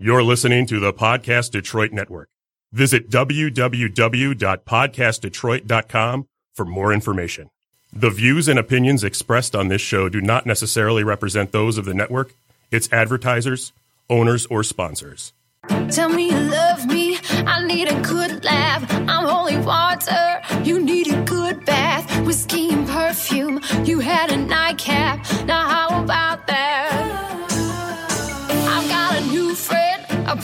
You're listening to the Podcast Detroit Network. Visit www.podcastdetroit.com for more information. The views and opinions expressed on this show do not necessarily represent those of the network, its advertisers, owners, or sponsors. Tell me you love me. I need a good laugh. I'm holy water. You need a good bath. Whiskey and perfume. You had a nightcap. Now, how about that?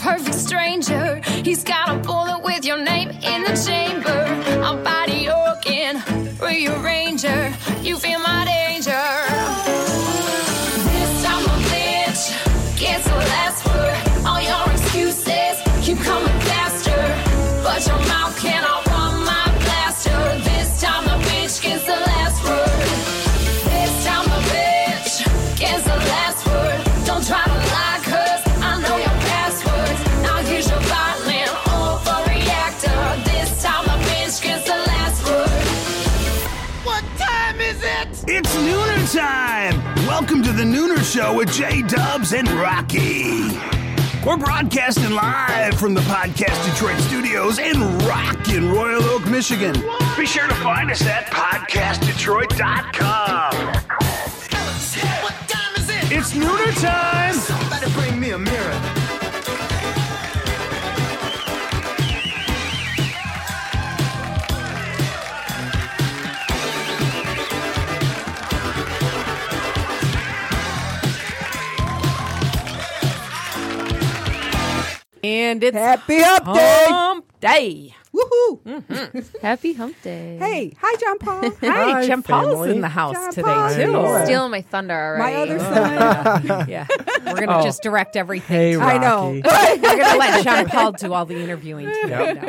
Perfect stranger. He's got a bullet with your name in the chamber. A body organ, rearranger. Show with J Dubs and Rocky. We're broadcasting live from the Podcast Detroit studios in rockin' Royal Oak, Michigan. Be sure to find us at podcastdetroit.com. What time is it? It's Nooner time! Somebody bring me a mirror. And it's Happy Hump Day! Hump Day. Woohoo! Mm-hmm. Happy Hump Day. Hey, hi, John Paul. Hi, Jim Paul's family. in the house John today Paul. too. Hi. Stealing my thunder already. My other oh. son. Yeah, we're gonna oh. just direct everything. Hey, to- I know. We're gonna let John Paul do all the interviewing. Too. Yep.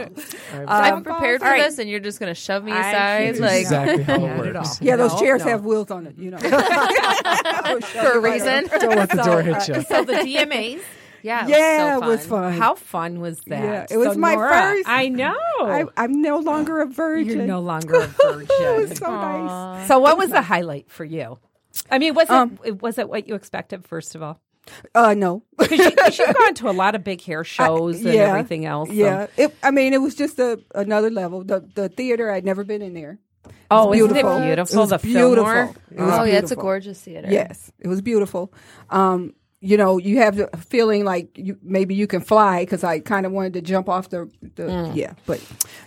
No. Um, I'm prepared for all right. this, and you're just gonna shove me aside. can't Like exactly how it works. Yeah, those No, chairs no. have wheels on it, you know. for a reason. Don't let the door uh, hit you. So the DMAs. Yeah. it was Yeah, so it was fun. fun. How fun was that? Yeah, it was So, my Nora, first. I know. I, I'm no longer a virgin. You're no longer a it virgin. was so nice. so, what was the highlight for you? I mean, was it Um, was it what you expected? First of all, Uh, no. because you, 'cause you've gone to a lot of big hair shows and yeah, everything else. so- Yeah, it, I mean, it was just a another level. The the theater I'd never been in there. Oh, It was isn't it beautiful. beautiful? It was the beautiful. Fillmore? It was Oh yeah, it's a gorgeous theater. Yes, it was beautiful. Um, you know, you have the feeling like you maybe you can fly because I kind of wanted to jump off the, the yeah, but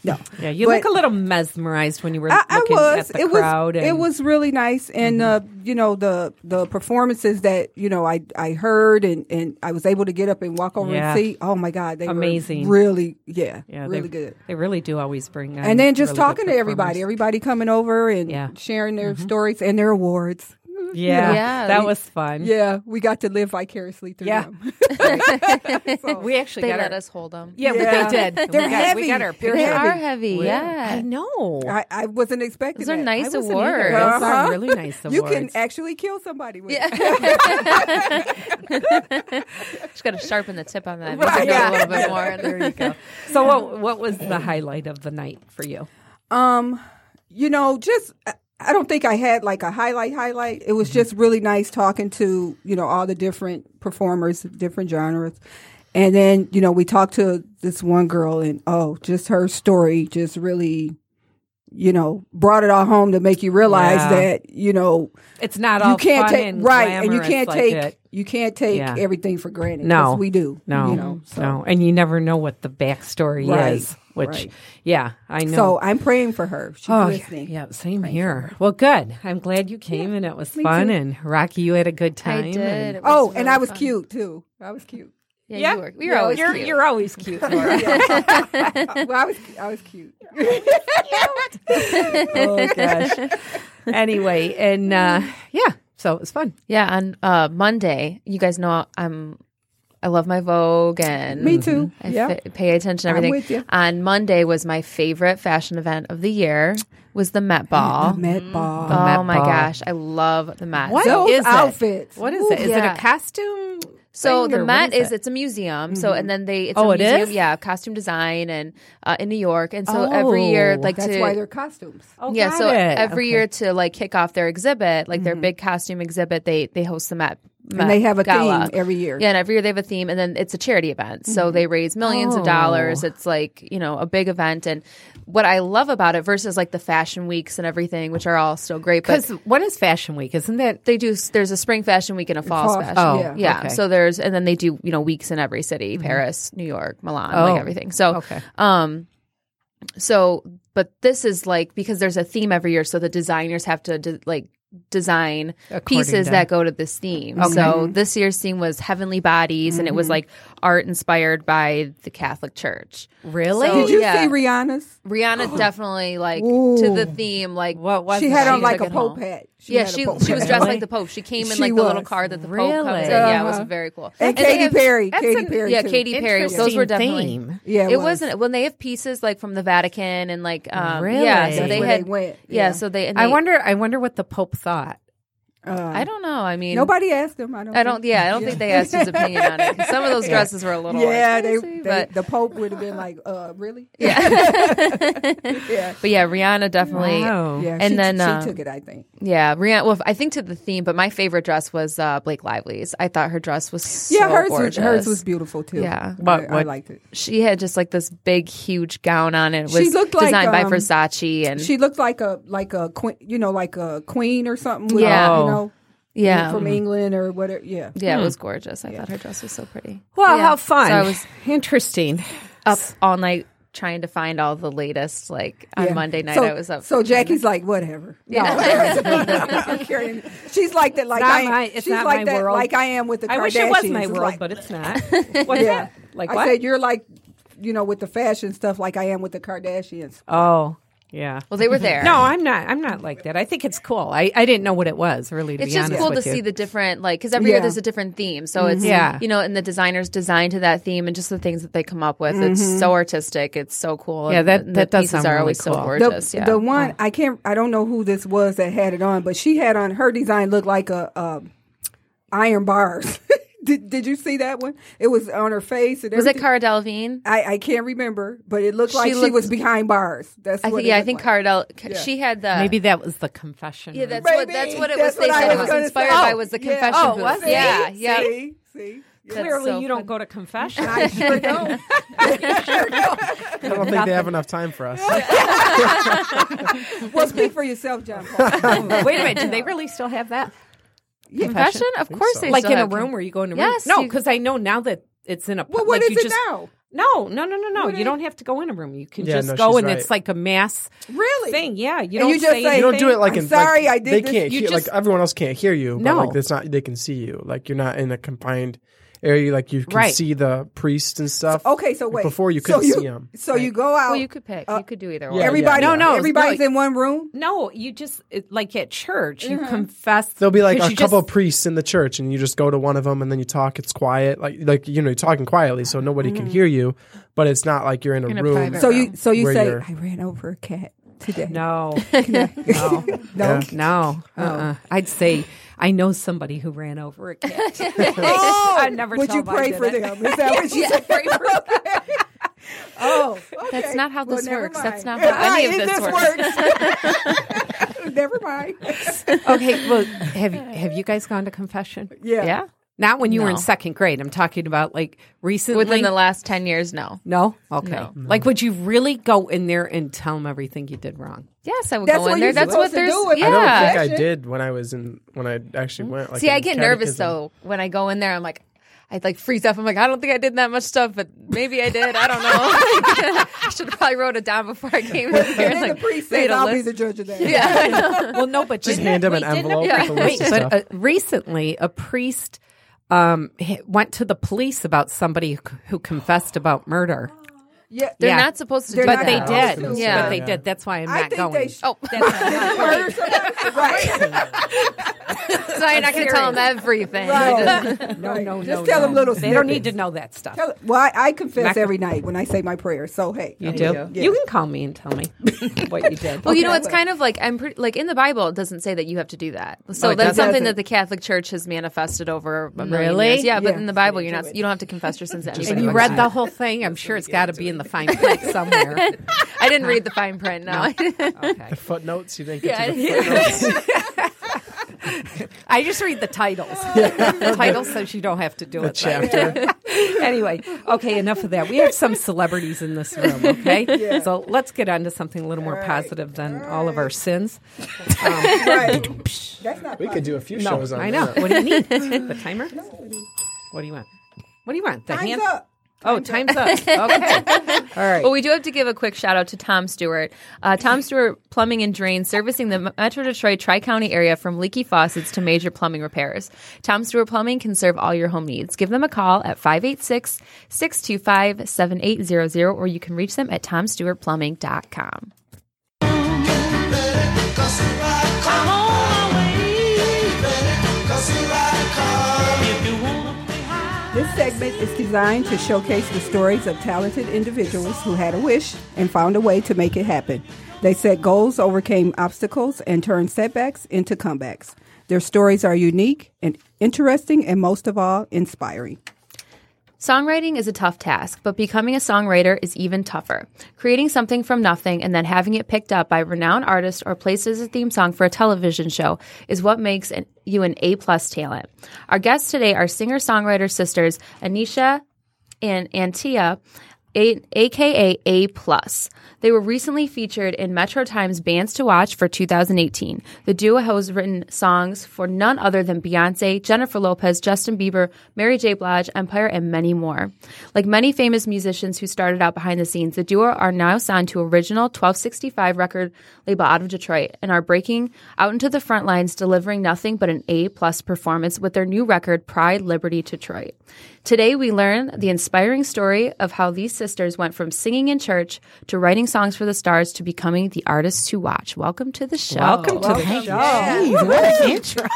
no. Yeah, you But look a little mesmerized when you were I, I was. at the it crowd. was. and, It was really nice, and uh, you know the the performances that you know I I heard and and I was able to get up and walk over Yeah. and see. Oh my God, they Amazing. were really yeah, yeah, really they, good. They really do always bring. And then just really talking to everybody, everybody coming over and Yeah. Mm-hmm. sharing their stories and their awards. Yeah, Yeah. that We- was fun. Yeah, we got to live vicariously through Yeah. them. So- we actually They got let our, us hold them. Yeah, Yeah. we did. They're we got, We heavy. got our They're They are heavy. Yeah, I know. I, I wasn't expecting Those are that. nice I wasn't awards. either. Those are Uh-huh. really nice awards. You can actually kill somebody with it. Just got to sharpen the tip on that. Right, yeah. a little bit more. There you go. So, what what was the highlight of the night for you? Um, you know, just I- don't think I had like a highlight highlight. It was mm-hmm. just really nice talking to, you know, all the different performers, different genres. And then, you know, we talked to this one girl and oh, just her story just really you know, brought it all home to make you realize Yeah. that, you know, It's not all you can't fun take and right and you can't like take it. you can't take Yeah. everything for granted. No, we do. No, you know. So, no, and you never know what the backstory Right, is. Which, right. yeah, I know. so I'm praying for her. She's Oh, listening. yeah, same here. Well, good. I'm glad you came and it was fun. too. And Rocky, you had a good time. I did. and- It was Oh, and I was fun. cute too. I was cute. Yeah, Yeah, you were. We were always you're, cute. You're always cute. Laura. well, I was I was cute. oh gosh. Anyway, and uh, yeah, so it was fun. Yeah, on uh, Monday, you guys know I'm. I love my Vogue and Me too. I Yeah. fa- pay attention to I'm everything. with you. On Monday was my favorite fashion event of the year. Was the Met Ball. The Met Ball. oh Met my Ball. gosh, I love the Met. What So, Those is it? outfits. What is it? Is yeah. it a costume? So thing, the or Met is is, it? it's a museum. So and then they it's Oh, a museum, is? yeah, costume design and uh, in New York. And so every year, Oh, like That's to why they're costumes. Oh, yeah, got so it. every Okay. year to like kick off their exhibit, like their big costume exhibit, they they host the Met And they have a gala. theme every year. Yeah, and every year they have a theme, and then it's a charity event. So they raise millions of dollars. It's like you know a big event, and what I love about it versus like the fashion weeks and everything, which are all still great, Because when is Fashion Week? Isn't that they do. There's a spring fashion week and a fall, Fall- fashion. Oh, yeah. yeah. okay. So there's and then they do you know weeks in every city: Paris, New York, Milan, Oh, like everything. So okay. um, so but this is like because there's a theme every year, so the designers have to de- like design According pieces to- that go to this theme. So this year's theme was heavenly bodies, and it was mm-hmm. like art inspired by the Catholic Church. really? So- Did you yeah. see Rihanna's? Rihanna definitely like to the theme. Like what was She had on like a it pope home. Hat. yeah, she she was dressed Really? like the Pope. She came in She like the little car that the Pope Really? comes in. Yeah, it was Uh-huh. very cool. And they Katy have- Perry. that's Katy Perry. Yeah, too. Katy Perry. Those were Interesting definitely. theme. Yeah, it it was. wasn't when they have pieces like from the Vatican and like um Really? yeah, so they where had they went. yeah, Yeah. so they, and I wonder. I wonder what the Pope thought. Uh, I don't know. I mean, Nobody asked him. I don't. I don't. think. Yeah, I don't think they asked his opinion on it. Some of those dresses were a little Yeah, they, they but the Pope would have been like, uh, really? yeah, Yeah. but yeah, Rihanna definitely. Wow. Yeah, And she, then, she uh, took it. I think. Yeah, Rihanna. Well, I think to the theme, but my favorite dress was uh, Blake Lively's. I thought her dress was so Yeah, hers was, gorgeous. hers was beautiful too. Yeah. What- I, I liked it. She had just like this big, huge gown on. It, it She was looked like, designed by um, Versace, and She looked like a like a queen, you know, like a queen or something. With, Yeah. you know, yeah, from mm-hmm. England or whatever. Yeah, yeah, it was mm-hmm. gorgeous. I thought her dress was so pretty. Well, Yeah. how fun! So I was interesting. up all night trying to find all the latest. Like on Yeah. Monday night, So, I was up. So Jackie's like, whatever. No, I'm she's like that. Like not I, my- it's she's not like my that. world. Like I am with the Kardashians. I wish it was my world, like- but it's not. What's yeah. that? Like I what? said, you're like, you know, with the fashion stuff, like I am with the Kardashians. oh, yeah. well, they were there. No, I'm not. I'm not like that. I think it's cool. I, I didn't know what it was really. To It's be just honest cool to you. see the different, like, because every year there's a different theme. So it's, Yeah. you know, and the designers designed to that theme and just the things that they come up with. It's so artistic. It's so cool. Yeah, and that- the, that the does pieces sound are really always cool. so The- gorgeous. The, yeah. the one I can't, I don't know who this was that had it on, but she had on her design looked like a, um iron bars. did Did you see that one? It was on her face. And was it everything. Cara Delevingne? I, I can't remember, but it looked She like she was behind bars. That's I what think, it yeah, I think like. Cara Del, she had the. Maybe that was the confession. Yeah, room. that's what that's what it That's was. They what I said it was was inspired say. by Oh, was the oh, yeah. confession Oh, booth. was it? Yeah, yeah. See, see. That's Clearly, so you don't go to confession. I sure don't. I don't think they have enough time for us. well, speak for yourself, John Paul. Wait a minute. Do they really still have that? Confession? Of course so. they like still in a room con- where you go in a room? Yes, No, because I know now that it's in a. Well, what like is you it just, now? No, no, no, no, no. You don't have to go in a room. You can Yeah, just no, go, and right. it's like a mass Really? thing. Yeah, you don't you just say, say- You don't do it like I'm in. sorry, like, I did They this. can't You hear. just- like everyone else can't hear you. No. but like that's not. They can see you. Like you're not in a confined area. Like you can Right. see the priest and stuff. Okay, so wait. Before you couldn't you, see 'em. So you go out. Well, you could pick. you could do either yeah, everybody, yeah. No, no, everybody's no. in one room. No, you just it, like at church, you Mm-hmm. confess. There'll be like a couple just- of priests in the church, and you just go to one of them, and then you talk. It's quiet, like like you know, you're talking quietly, so nobody can hear you. But it's not like you're in a In a room. private So you, so you say, you're- I ran over a cat today. No, no, no. no. Uh-uh. Oh. I'd say I know somebody who ran over a cat. Oh, I'd never Would you pray for it. them? Is that what you said? pray for Oh, That's not how this never works. That's not how ah, any of Right, this works. never mind. okay, well, have have you guys gone to confession? Yeah. Yeah. Not when you were in No. second grade. I'm talking about like recently. Within the last 10 years, no. no, okay. No. Like, would you really go in there and tell them everything you did wrong? Yes, I would That's go what in there. you're That's what supposed to there's. do if- yeah. I don't think I did when I was in when I actually went. Like See, I in get nervous catechism. though when I go in there. I'm like, I like freeze up. I'm like, I don't think I did that much stuff, but maybe I did. I don't know. I should have probably wrote it down before I came in here. And then like, the priest made says, a I'll be list. the judge of that. Yeah, I know. Well, no, but Just hand him an envelope it- with a wait, list of but uh, recently a priest um, went to the police about somebody who, confessed about murder. Yeah. They're Yeah. not supposed to They're do But not they supposed did. to. Yeah. But they did. That's why I'm I not think going. they sh- Oh, Murder somebody? right. so I'm not going to tell them everything. Right. no, no, Just no, tell no. them little They don't need to know that stuff. Tell- Well, I, I confess Not- every night when I say my prayers. So, hey. you there do. Yeah. You can call me and tell me what you did. Well, you know, Okay. it's kind of like I'm pretty like in the Bible. It doesn't say that you have to do that. Oh, so Oh, that's something that the Catholic Church has manifested over Really? Yeah, but in the Bible, you're not. You don't have to confess your sins and you read the whole thing. I'm sure it's got to be in the fine print somewhere. I didn't read the fine print. No, Okay. The footnotes. You didn't get Yeah, to the I- footnotes. I just read the titles. the title says you don't have to do it. chapter. anyway, okay, enough of that. We have some celebrities in this room, okay? So let's get on to something a little more positive than all of our sins. Um, um, right. That's not We could do a few No, shows on I know. that. What do you need? The timer? What do you want? What do you want? The Time's hand? up. Oh, time's up. Okay. All right. Well, we do have to give a quick shout out to Tom Stewart. Uh, Tom Stewart Plumbing and Drain, servicing the Metro Detroit Tri County area from leaky faucets to major plumbing repairs. Tom Stewart Plumbing can serve all your home needs. Give them a call at 586 625 7800 or you can reach them at tomstewartplumbing.com. Segment is designed to showcase the stories of talented individuals who had a wish and found a way to make it happen. They set goals, overcame obstacles, and turned setbacks into comebacks. Their stories are unique and interesting, and most of all, inspiring. Songwriting is a tough task, but becoming a songwriter is even tougher. Creating something from nothing and then having it picked up by renowned artists or placed as a theme song for a television show is what makes an, you an A plus talent. Our guests today are singer songwriter sisters Anisha and Antea, aka A plus. They were recently featured in Metro Times Bands to Watch for 2018. The duo has written songs for none other than Beyonce, Jennifer Lopez, Justin Bieber, Mary J. Blige, Empire, and many more. Like many famous musicians who started out behind the scenes, the duo are now signed to original 1265 record label out of Detroit and are breaking out into the front lines, delivering nothing but an A plus performance with their new record, Pride, Liberty, Detroit. Today, we learn the inspiring story of how these sisters went from singing in church to writing songs for the stars to becoming the artists who watch. Welcome to the show. Welcome to the show. Jeez, what an intro.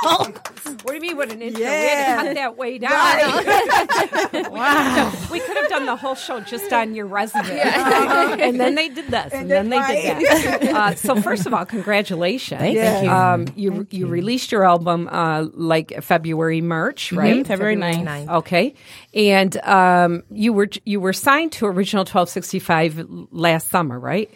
What do you mean? What an intro? We had to cut that way down. wow. We could have done the whole show just on your resume. and then they did this, and, then, then they did that. Uh, so first of all, congratulations. Thank you. Um, you you released your album uh, like February, March, right? February 9th. Okay, and um, you were you were signed to Original Twelve Sixty Five last summer, right?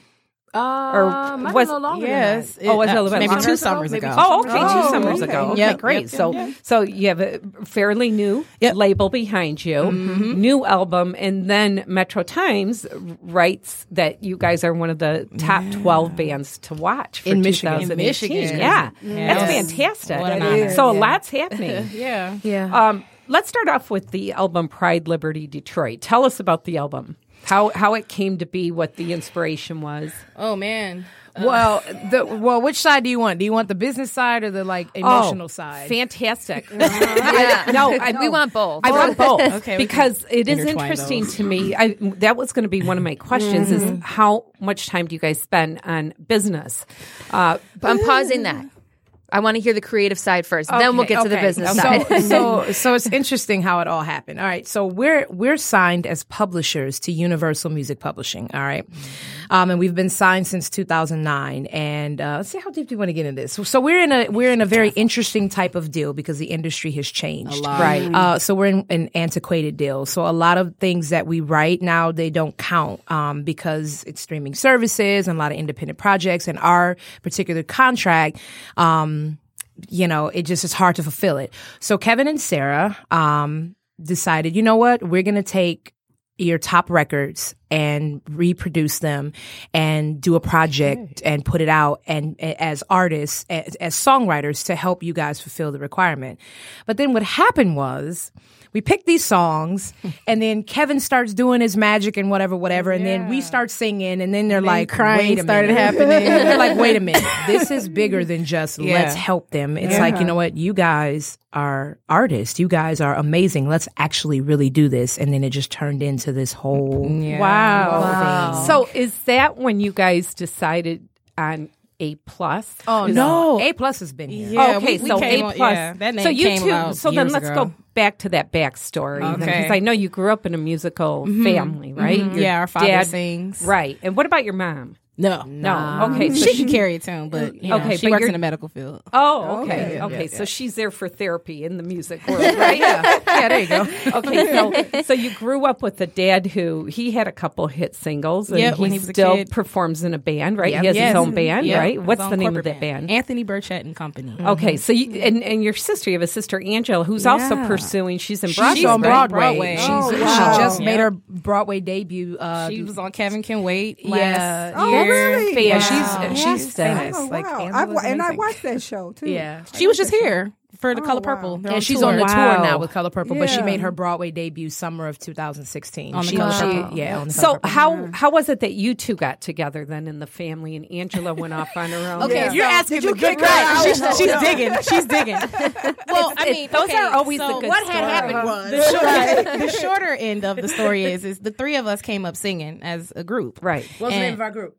Um, was- was, a longer yes, than that. it- oh, was it a little bit maybe longer two ago? summers Maybe ago. Oh, okay, two Oh, summers okay. ago. Okay, Yep, great. yep, so, yep. so you have a fairly new Yep. label behind you, Mm-hmm. new album, and then Metro Times writes that you guys are one of the top twelve bands to watch for In Michigan. In 2018. Michigan. Yeah, Yes. that's fantastic. What an honor. is, So a lot's happening. Yeah. Yeah. Um, let's start off with the album Pride, Liberty, Detroit. Tell us about the album. How how it came to be, what the inspiration was. Oh man. Well, the well, which side do you want? Do you want the business side or the like emotional Oh, side? Fantastic. Yeah. no, I, we want both. I want both. Okay, because it is interesting those. to me. I, that was going to be one of my questions: is how much time do you guys spend on business? Uh, I'm pausing that. I want to hear the creative side first. then we'll Okay, get to the business so, side. so, so it's interesting how it all happened. All right, so we're we're signed as publishers to Universal Music Publishing. All right, um, and we've been signed since 2009. And uh, let's see how deep do you want to get into this. So, so we're in a we're in a very interesting type of deal because the industry has changed. Right. Uh, so we're in an antiquated deal. So a lot of things that we write now they don't count um, because it's streaming services and a lot of independent projects. And our particular contract. Um, you know, it just is hard to fulfill it. So Kevin and Sarah um, decided, you know what, we're going to take your top records and reproduce them and do a project and put it out and as artists as, as songwriters to help you guys fulfill the requirement. But then what happened was we pick these songs and then kevin starts doing his magic and whatever whatever and then we start singing and then they're like crying wait a started minute. happening. they're like wait a minute. This is bigger than just Yeah. let's help them. It's like you know what? You guys are artists. You guys are amazing. Let's actually really do this. And then it just turned into this whole wow. So is that when you guys decided on A plus? Oh, no a plus has been here Yeah, okay, we- we so A plus. yeah, that name so you came two. So then let's ago. go back to that backstory Okay. because I know you grew up in a musical mm-hmm. family, right? Mm-hmm. Your Yeah, our father dad- sings. Right. And what about your mom? No, No. Okay, so she, she- can carry a tune, but you know, Okay, she but works you're- in the medical field. Oh, okay. Okay. Okay. Yeah, So she's there for therapy in the music world, right? yeah, there you go. okay. So, so you grew up with a dad who he had a couple hit singles, and Yep, he, when he was a still kid. performs in a band, right? Yep. He has Yes. his own band, Yep, right? What's the name of that band? Anthony Birchett and Company. Okay, so you and, and your sister, you have a sister Angela who's also pursuing. She's in Broadway. She's on right? Broadway. Broadway. She's, Oh, She just Yep. made her Broadway debut. Uh, She was on Kevin Can Wait Yeah. last Oh, year. Really? yeah, Wow. she's she's Fantastic. famous. Oh, Like wow. Angela's I, wa- and I watched that show too. Yeah. She was just here for the Oh, Color wow. Purple. They're And she's tour. on the Wow. tour now with Color Purple, but she made her Broadway debut summer of 2016. On the she, Color she- Purple. yeah. On the Color So Purple. how how was it that you two got together then in the family, and Angela went off on her own? Okay, Yeah. you're So, asking did you the good kick her? She's, she's no. digging. She's digging. well, I it- mean, those okay, are always so the good What had happened uh-huh. was the shorter, the shorter end of the story is is the three of us came up singing as a group. Right. What's the name of our group?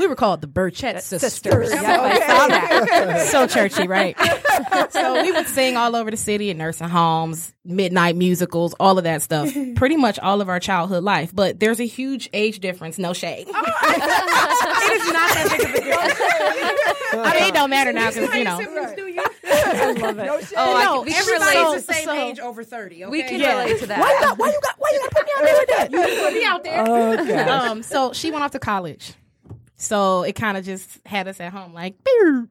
We were called the Birchett Sisters. Sisters. Yep, I so churchy, right? so we would sing all over the city in nursing homes, midnight musicals, all of that stuff. Pretty much all of our childhood life. But there's a huge age difference. No shade. it is not that big of a deal. I mean, it don't matter now because you know. I love it. Oh, I No, can, we can everybody's relate. the same so- age over thirty. Okay? We can Yeah. relate to that. Why you got? Why you got? Why you got to put me out there with that? You put me out there. Oh, gosh. Um, so she went off to college. So it kind of just had us at home, like, "Beer."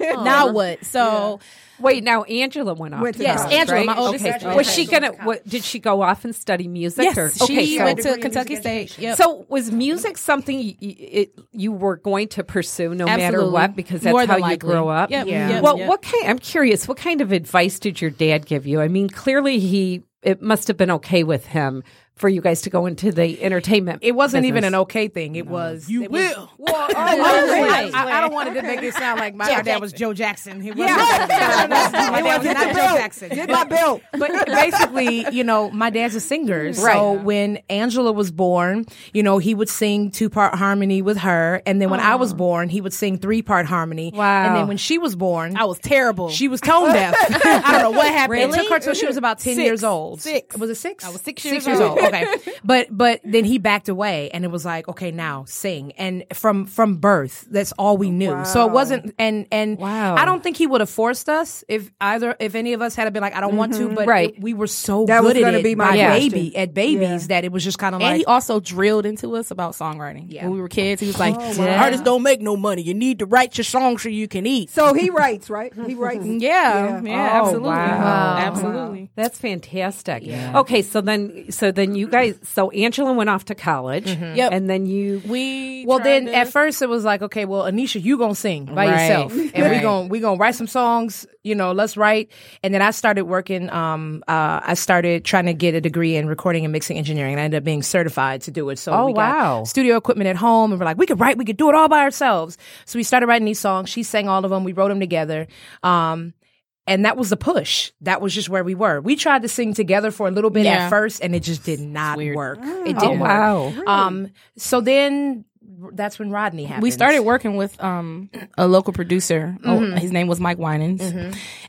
now what? So Wait, now Angela went off. Went to to Yes, college, Angela, right? my oldest okay. sister. Was she gonna? What, did she go off and study music? yes, or, she okay, so, went to Kentucky State. Yep. So was music something you, you, it, you were going to pursue no matter what because that's More how you grow up? Yep, Yeah. yep, well, yep. what kind? I'm curious. What kind of advice did your dad give you? I mean, clearly he. It must have been okay with him for you guys to go into the entertainment. It wasn't even an okay thing. It was. You it was- will. well, oh, Right. I, I don't want it to make it sound like my, my dad was Joe Jackson. He wasn't. Yeah. my dad was not Joe bill. Jackson. Get my bill. But basically, you know, my dad's a singer. So Right. when Angela was born, you know, he would sing two part harmony with her. And then when I was born, he would sing three part harmony. Wow. And then when she was born, I was terrible. she was tone deaf. I don't know what happened. It Really? took her till she was about 10 Six. years old. Six. Was it six? I was six Six years years old. Old. Okay. But but then he backed away and it was like, okay, now sing. And from from birth, that's all we knew. So it wasn't and and Wow. I don't think he would have forced us if either if any of us had been like, I don't want to, mm-hmm. but Right. it- we were so That was good at gonna it be my by question. baby at babies that it was just kind of and like he also drilled into us about songwriting. Yeah. When we were kids, he was like, oh, wow. "Artists don't make no money. You need to write your songs so you can eat." So he writes, right? He writes. yeah, yeah, Yeah. Oh, absolutely, wow. absolutely. That's fantastic. Okay, so then so then you guys so Angela went off to college. Yep. And then you We Well, then to- at first it was like, okay, well, Anisha, you gonna sing by Right. yourself, and we Right. gonna we gonna write some songs. You know, let's write. And then I started working. Um, uh, I started trying to get a degree in recording and mixing engineering, and I ended up being certified to do it. So Oh, we got wow. studio equipment at home, and we're like, we could write, we could do it all by ourselves. So we started writing these songs. She sang all of them. We wrote them together. Um, and that was the push. That was just where we were. We tried to sing together for a little bit Yeah. at first, and it just did not work. It Oh, didn't wow. work. Um, so then that's when Rodney happened. we started working with um a local producer. Oh, Mm-hmm. his name was Mike Winans,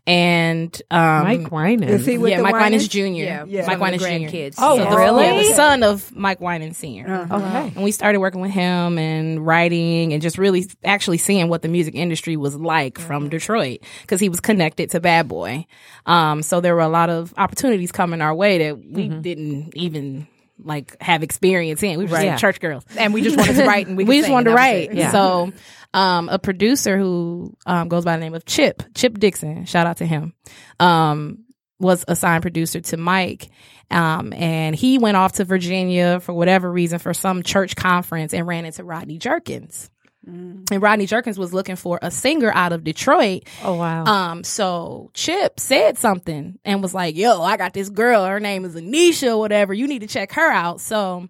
and um, Mike Winan. Is he with yeah, the Mike Winans Winans? Jr. Yeah, Yeah. Mike some Winans Jr. grandkids. Oh, Yeah, the- really? Yeah, the son of Mike Winans Sr. Okay. And we started working with him and writing and just really actually seeing what the music industry was like from Detroit because he was connected to Bad Boy. Um, so there were a lot of opportunities coming our way that we didn't even like have experience in. We were just Yeah. church girls. and we just wanted to write, and we, We, just wanted to and that was write. Yeah. So, um, a producer who um, goes by the name of Chip, Chip Dixon, shout out to him, um, was assigned producer to Mike. Um, and he went off to Virginia for whatever reason for some church conference and ran into Rodney Jerkins. And Rodney Jerkins was looking for a singer out of Detroit. Oh wow. Um, so Chip said something and was like, "Yo, I got this girl. Her name is Anisha, or whatever. You need to check her out." So,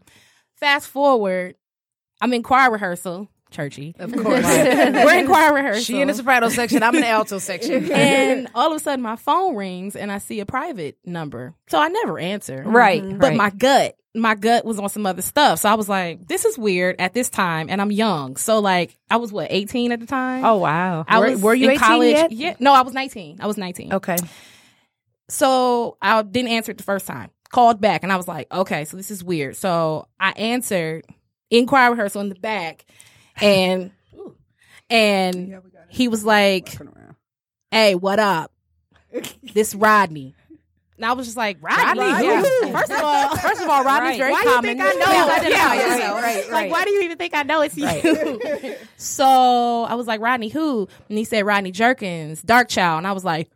fast forward, I'm in choir rehearsal, churchy, of course. We're in choir rehearsal. She in the soprano section. I'm in the alto section. and all of a sudden, my phone rings and I see a private number. So I never answer. Right, But right. my gut, my gut was on some other stuff. So I was like, this is weird at this time. And I'm young. So, like, I was what, 18 at the time? oh wow. I Were- was were you in 18 college. yet? Yeah, no, I was 19. I was 19. okay. So I didn't answer it the first time. Called back and I was like, okay, so this is weird. So I answered in choir rehearsal in the back, and and he was like, "Hey, what up? This Rodney." And I was just like, Rodney. Rodney, who? yeah. First of all, First of all, Rodney's Right. very why common. do you think I know? Identify Yeah, yourself. right, Right, Like, why do you even think I know it's you? so I was like, Rodney who? And he said, Rodney Jerkins, Darkchild. And I was like,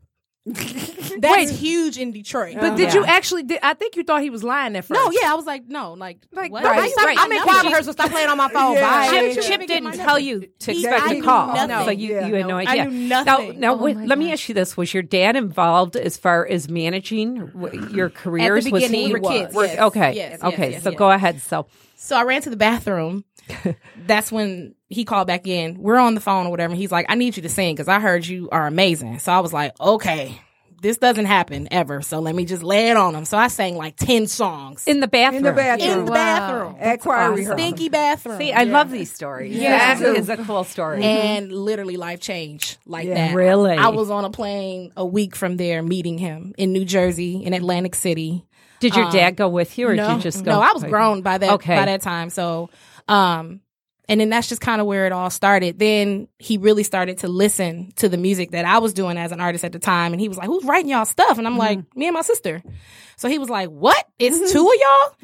that's huge in Detroit. But did you actually? Did, I think you thought he was lying at first. No, yeah, I was like, no, like, Like, what? right, Why you right. I'm I in know choir rehearsal. Stop playing on my phone. Yeah. Bye. Chip, Chip Chip didn't didn't get my tell you to He- expect I a knew call, nothing. so you, Yeah. you had no I idea. knew nothing. now Oh wait, let me ask you this: Was your dad involved as far as managing w- your careers? was beginning, he we were kids, yes. Okay, Yes, yes, okay. yes, so yes. go ahead. So So I ran to the bathroom. That's when he called back in. We're on the phone or whatever. He's like, I need you to sing because I heard you are amazing. So I was like, okay, this doesn't happen ever. So let me just lay it on them. So I sang like 10 songs in the bathroom. In the bathroom. in the bathroom. At choir awesome. Stinky bathroom. See, I love these stories. Yeah. that is a cool story. and literally life changed like Yeah. that. Really? I was on a plane a week from there meeting him in New Jersey, in Atlantic City. did your um, dad go with you, or no, did you just go? No, I was grown by that Okay. by that time. So, um, and then that's just kind of where it all started. Then he really started to listen to the music that I was doing as an artist at the time, and he was like, "Who's writing y'all stuff?" And I'm like, Mm-hmm. "Me and my sister." So he was like, "What? It's two of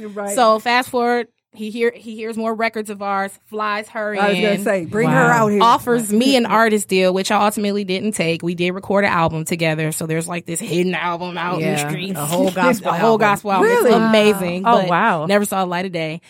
y'all? Right. So fast forward, he hear he hears more records of ours, flies her I was in gonna say, bring her out here. offers me an artist deal, which I ultimately didn't take. We did record an album together, so there's like this hidden album out in the Yeah, streets, a whole gospel a whole album. gospel album. Really? It's amazing. Oh, but wow. Never saw the light of day.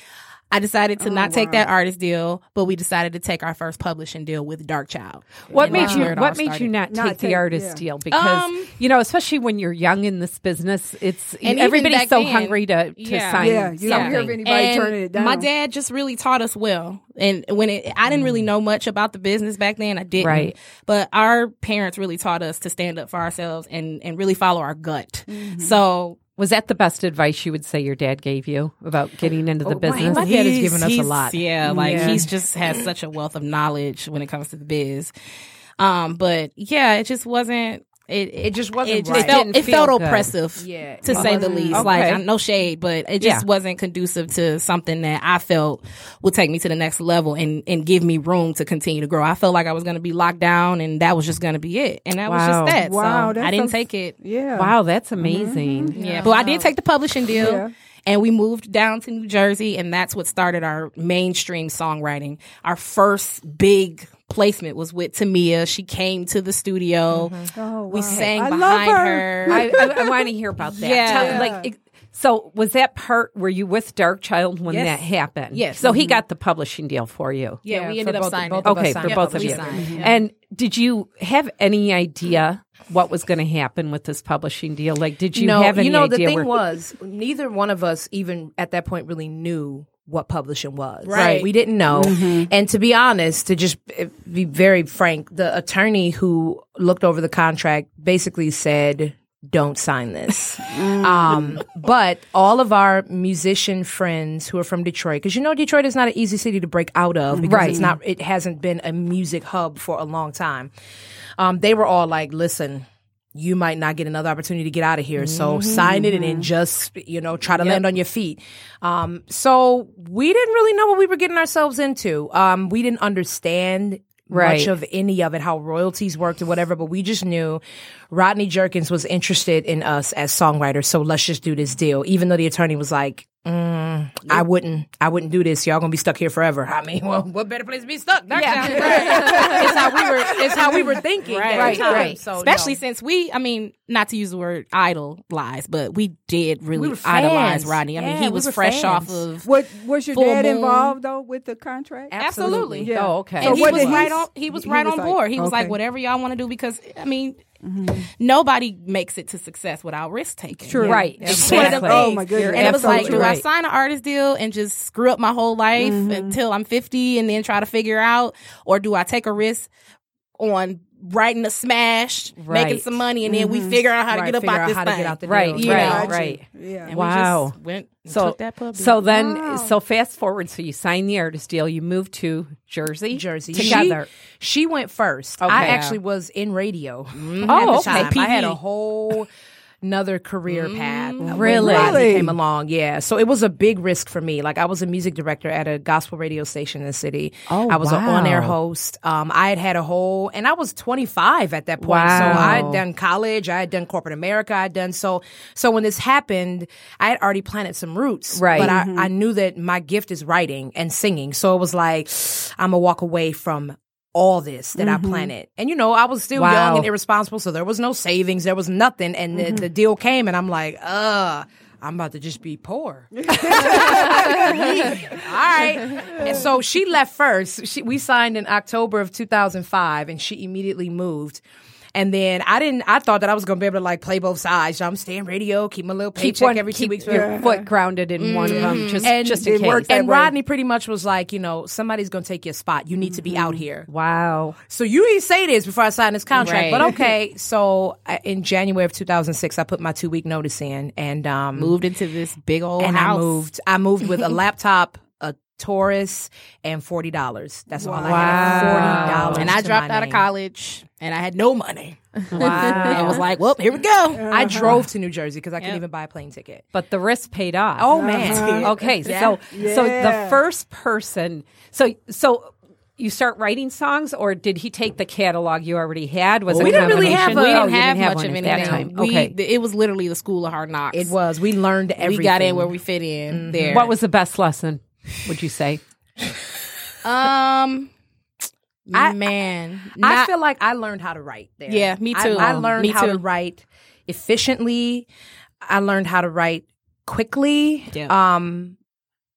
I decided to Oh, not take that artist deal, but we decided to take our first publishing deal with Darkchild. What And made you? where it all What made you started. not Not take the artist yeah. deal? Because Um, you know, especially when you're young in this business, it's And everybody's so then- hungry to to Yeah. sign. Yeah, you don't hear of something. anybody And turning it down. My dad just really taught us well. And when it, I didn't really know much about the business back then. I didn't. Mm. Right. But our parents really taught us to stand up for ourselves and, and really follow our gut. Mm-hmm. So Was that the best advice you would say your dad gave you about getting into the Oh, right. business? My dad has He's- given us a lot. Yeah, like Yeah. he's just has such a wealth of knowledge when it comes to the biz. Um, but yeah, it just wasn't. It It just wasn't It just right. felt Didn't it felt good. oppressive. Yeah. to say the least. Okay. Like no shade, but it just Yeah. wasn't conducive to something that I felt would take me to the next level and and give me room to continue to grow. I felt like I was going to be locked down, and that was just going to be it, and that was just that. Wow, so that's I didn't so- take it. yeah. Wow, that's amazing. Mm-hmm. Yeah, but I did take the publishing deal. Yeah. And we moved down to New Jersey, and that's what started our mainstream songwriting. Our first big placement was with Tamia. She came to the studio. Mm-hmm. Oh, We sang I love behind her. her. I, I, I want to hear about that. Yeah. Tell- like, it- so was that part? Were you with Darkchild when Yes. that happened? Yes. So he got the publishing deal for you. yeah, we ended up both- signing. both Okay, signed. for Yeah, both of you. signed, yeah. And did you have any idea what was going to happen with this publishing deal? Like, did you no, have any idea? No, you know, idea? the thing where- was, neither one of us even at that point really knew what publishing was. Right. We didn't know. And to be honest, to just eh, be very frank, the attorney who looked over the contract basically said, don't sign this. um, but all of our musician friends who are from Detroit, because you know Detroit is not an easy city to break out of because Right. it's not. It hasn't been a music hub for a long time. Um, they were all like, "Listen, you might not get another opportunity to get out of here. So sign it and then just, you know, try to land on your feet. Um, so we didn't really know what we were getting ourselves into. Um, we didn't understand Right. much of any of it, how royalties worked or whatever, but we just knew Rodney Jerkins was interested in us as songwriters. So let's just do this deal. Even though the attorney was like, mm, I wouldn't, I wouldn't do this. Y'all gonna be stuck here forever. I mean, well, what better place to be stuck? Dark Town. it's how we were, it's how we were thinking. at the Right, right. So, Especially no. since we, I mean, not to use the word idolize, but we did really We idolize fans. Rodney. I mean, he was were fresh fans. off of What was your dad Moon. involved though with the contract? Absolutely. Yeah. Oh, okay. And So he what was did he right s- on. He was he right was on like, board. He was like, "Whatever y'all want to do," because I mean, nobody makes it to success without risk taking. True. Right. It's one of them Exactly. Oh, my goodness. And it was like, absolutely do I sign an artist deal and just screw up my whole life Mm-hmm. until I'm 50 and then try to figure out, or do I take a risk on writing a smash, Right. making some money, and then we mm-hmm. figure out how to get up figure out out this how to thing? get out the Right, deal. You right, know? right. Yeah. And Wow. we just went and So, took that pub so then, so fast forward. So you signed the artist deal. You moved to Jersey, Jersey together. She, she went first. Okay. I actually was in radio. Oh, at the oh, okay. time. I had a whole another career path. when Really? Rodney came along. Yeah, so it was a big risk for me. Like I was a music director at a gospel radio station in the city. Oh, I was an on-air host. Um, I had had a whole, and I was 25 at that point. Wow. So I had done college. I had done corporate America. I had done so. So when this happened, I had already planted some roots. Right. But I, I knew that my gift is writing and singing. So it was like, I'm gonna walk away from all this that I planted. And you know, I was still Wow. young and irresponsible, so there was no savings, there was nothing. And the, the deal came, and I'm like, uh, I'm about to just be poor. all right. And so she left first. She, we signed in October of 2005, and she immediately moved. And then I didn't. I thought that I was gonna be able to like play both sides. So I'm staying radio, keep my little Keep paycheck one- every two keep weeks. your foot grounded in one of them, mm-hmm. just and just in case. and way. Rodney pretty much was like, you know, somebody's gonna take your spot. You need to be mm-hmm. out here. Wow. So you didn't say this before I signed this contract, Right. but okay. So I- in January of 2006, I put my two week notice in and um, Moved into this big old and house. I moved. I moved with a laptop, a Taurus, and forty dollars. That's all I had. Forty dollars. and I dropped out of college and I had no money. Wow. and was like, well, here we go. I uh-huh. drove to New Jersey because I couldn't even buy a plane ticket. But the risk paid off. Oh man. Uh-huh. Okay, so so the first person, so so you start writing songs, or did he take the catalog you already had? Was it we didn't really combination? have a- we Oh, didn't have much one of at anything. that time. We, okay, it was literally the school of hard knocks. It was. We learned everything. We got in where we fit in. Mm-hmm. There. what was the best lesson? Would you say? um? I- man, I feel like I learned how to write there. Yeah, me too. I, learned Me how to write efficiently. I learned how to write quickly. Yeah. Um,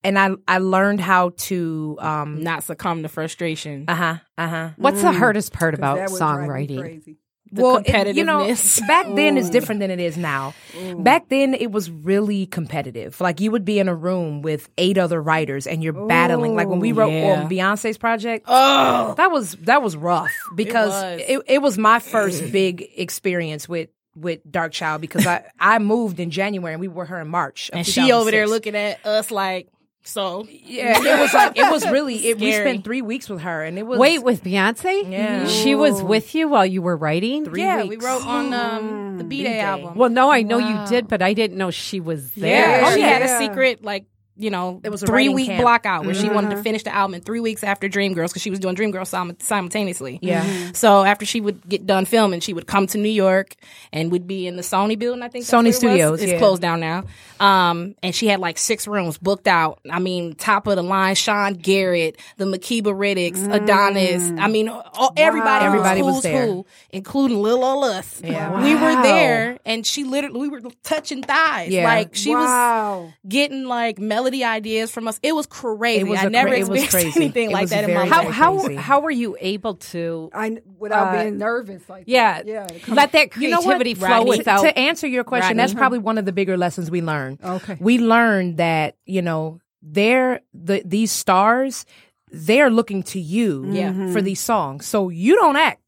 and I I learned how to um. not succumb to frustration. Uh huh. Uh huh. What's the hardest part about that would songwriting? The well, it- you know, back then is different than it is now. Back then, it was really competitive. Like you would be in a room with eight other writers, and you're battling. Like when we wrote um, Yeah. on Beyonce's project, oh, that was that was rough because was. it, it was my first big experience with with Darkchild because I I moved in January and we were her in March, and she over there looking at us like, so Yeah, it was like it was really. It, we spent three weeks with her, and it was Wait, with Beyonce? Yeah. She was with you while you were writing? weeks. yeah, Mm, we wrote on um, the B Day album. Well, no, I know you did, but I didn't know she was there. Yeah. she had a secret like you know It was a three week camp. block out where she wanted to finish the album in three weeks after Dreamgirls because she was doing Dreamgirls sim- simultaneously. Yeah. So after she would get done filming, she would come to New York and would be in the Sony building. I think Sony. Studios, It's yeah. closed down now. Um, and she had like six rooms booked out. I mean, top of the line: Sean Garrett, the Makeba Riddicks, Adonis. I mean, all, everybody, Mm. Everybody who's was there. who, including Lil Ol us. Yeah. We were there, and she literally we were touching thighs. Yeah. Like she was getting like melody ideas from us. It was crazy. It was I a never cra- it was experienced crazy. anything It like was that in my very, How life. how how were you able to I without Uh, being nervous like yeah, that. yeah. to come- let that You know creativity flow Rodney? without to answer your question, Rodney. that's probably one of the bigger lessons we learned. Okay. We learned that, you know, they're the these stars, they're looking to you Yeah. for these songs. So you don't act,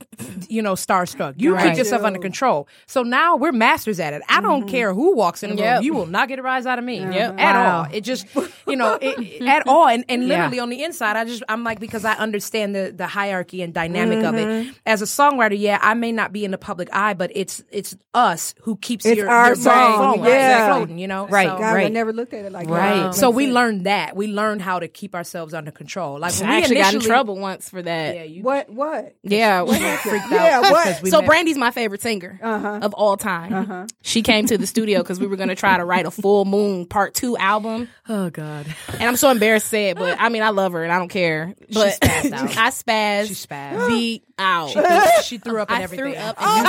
you know, starstruck. You Right. keep yourself under control. So now we're masters at it. I don't mm-hmm. care who walks in the room. You will not get a rise out of me. Yep. At Wow. all. It just, you know, it, it- at all. And, and Yeah. literally on the inside, I just, I'm like, because I understand the, the hierarchy and dynamic of it. Mm-hmm. As a songwriter, yeah, I may not be in the public eye, but it's, it's us who keeps It's your, our your song, phone yeah. floating, you know? Right. So- God, I Right. never looked at it like Right. that. so we sense. learned that. We learned how to keep ourselves under control. Like when I we actually got in trouble once for that. Yeah, you What? What? Yeah. Freaked out. Yeah, what? we so met- Brandy's my favorite singer uh-huh. of all time. Uh-huh. She came to the studio because we were going to try to write a Full Moon Part Two album, Oh God. and I'm so embarrassed to say it, but I mean I love her and I don't care. But spazzed out. I spazzed. She spazzed. Beat out. She threw, she threw up and I everything. threw up. And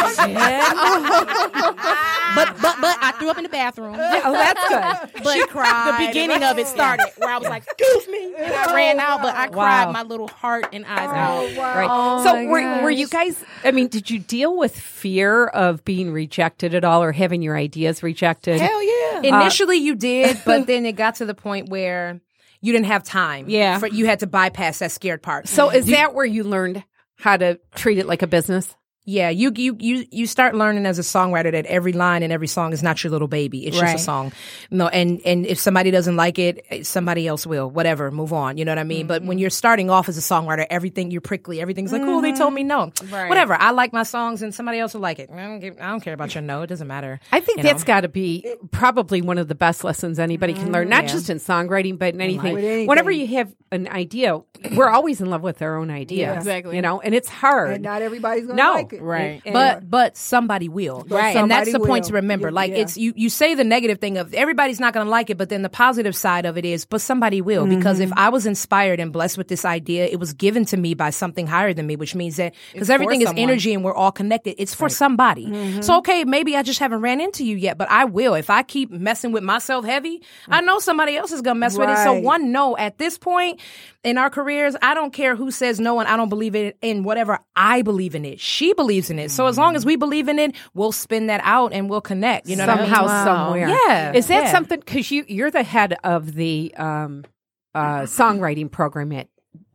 but but but I threw up in the bathroom. Oh, that's good. But the beginning of it started where I was like, "Excuse me," and I oh, ran out. But I cried my little heart and eyes oh, out. Right. so oh, were, were you guys I mean, did you deal with fear of being rejected at all or having your ideas rejected? Hell yeah. Uh, Initially, you did, but then it got to the point where you didn't have time. Yeah. For, you had to bypass that scared part. So is that where you learned how to treat it like a business? Yeah, you you you you start learning as a songwriter that every line and every song is not your little baby. It's Right. just a song. No, and and if somebody doesn't like it, somebody else will. Whatever, move on. You know what I mean? But when mm-hmm. you're starting off as a songwriter, everything you're prickly. Everything's like, oh, they told me no. Right. Whatever. I like my songs, and somebody else will like it. I don't, give, I don't care about your no. It doesn't matter. I think that's got to be probably one of the best lessons anybody can learn, not mm-hmm. just in songwriting, but in anything. Anything. Whenever you have an idea, we're always in love with our own idea. Yeah. Exactly. You know, and it's hard. And not everybody's gonna No. like it. Right. And- but but somebody will. Right. and that's the point to remember. Like yeah. it's you you say the negative thing of everybody's not going to like it but then the positive side of it is but somebody will. Because Mm-hmm. if i was inspired and blessed with this idea it was given to me by something higher than me which means that because everything is energy and we're all connected. It's for somebody. Mm-hmm. so okay maybe i just haven't ran into you yet but i will. If i keep messing with myself heavy i know somebody else is going to mess with it. So one no at this point in our careers i don't care who says no and i don't believe it in whatever i believe in it she believes in it so as long as we believe in it we'll spin that out and we'll connect you know what I mean? somehow, somewhere. Yeah, Is that yeah. something? Because you you're the head of the um, uh, songwriting program at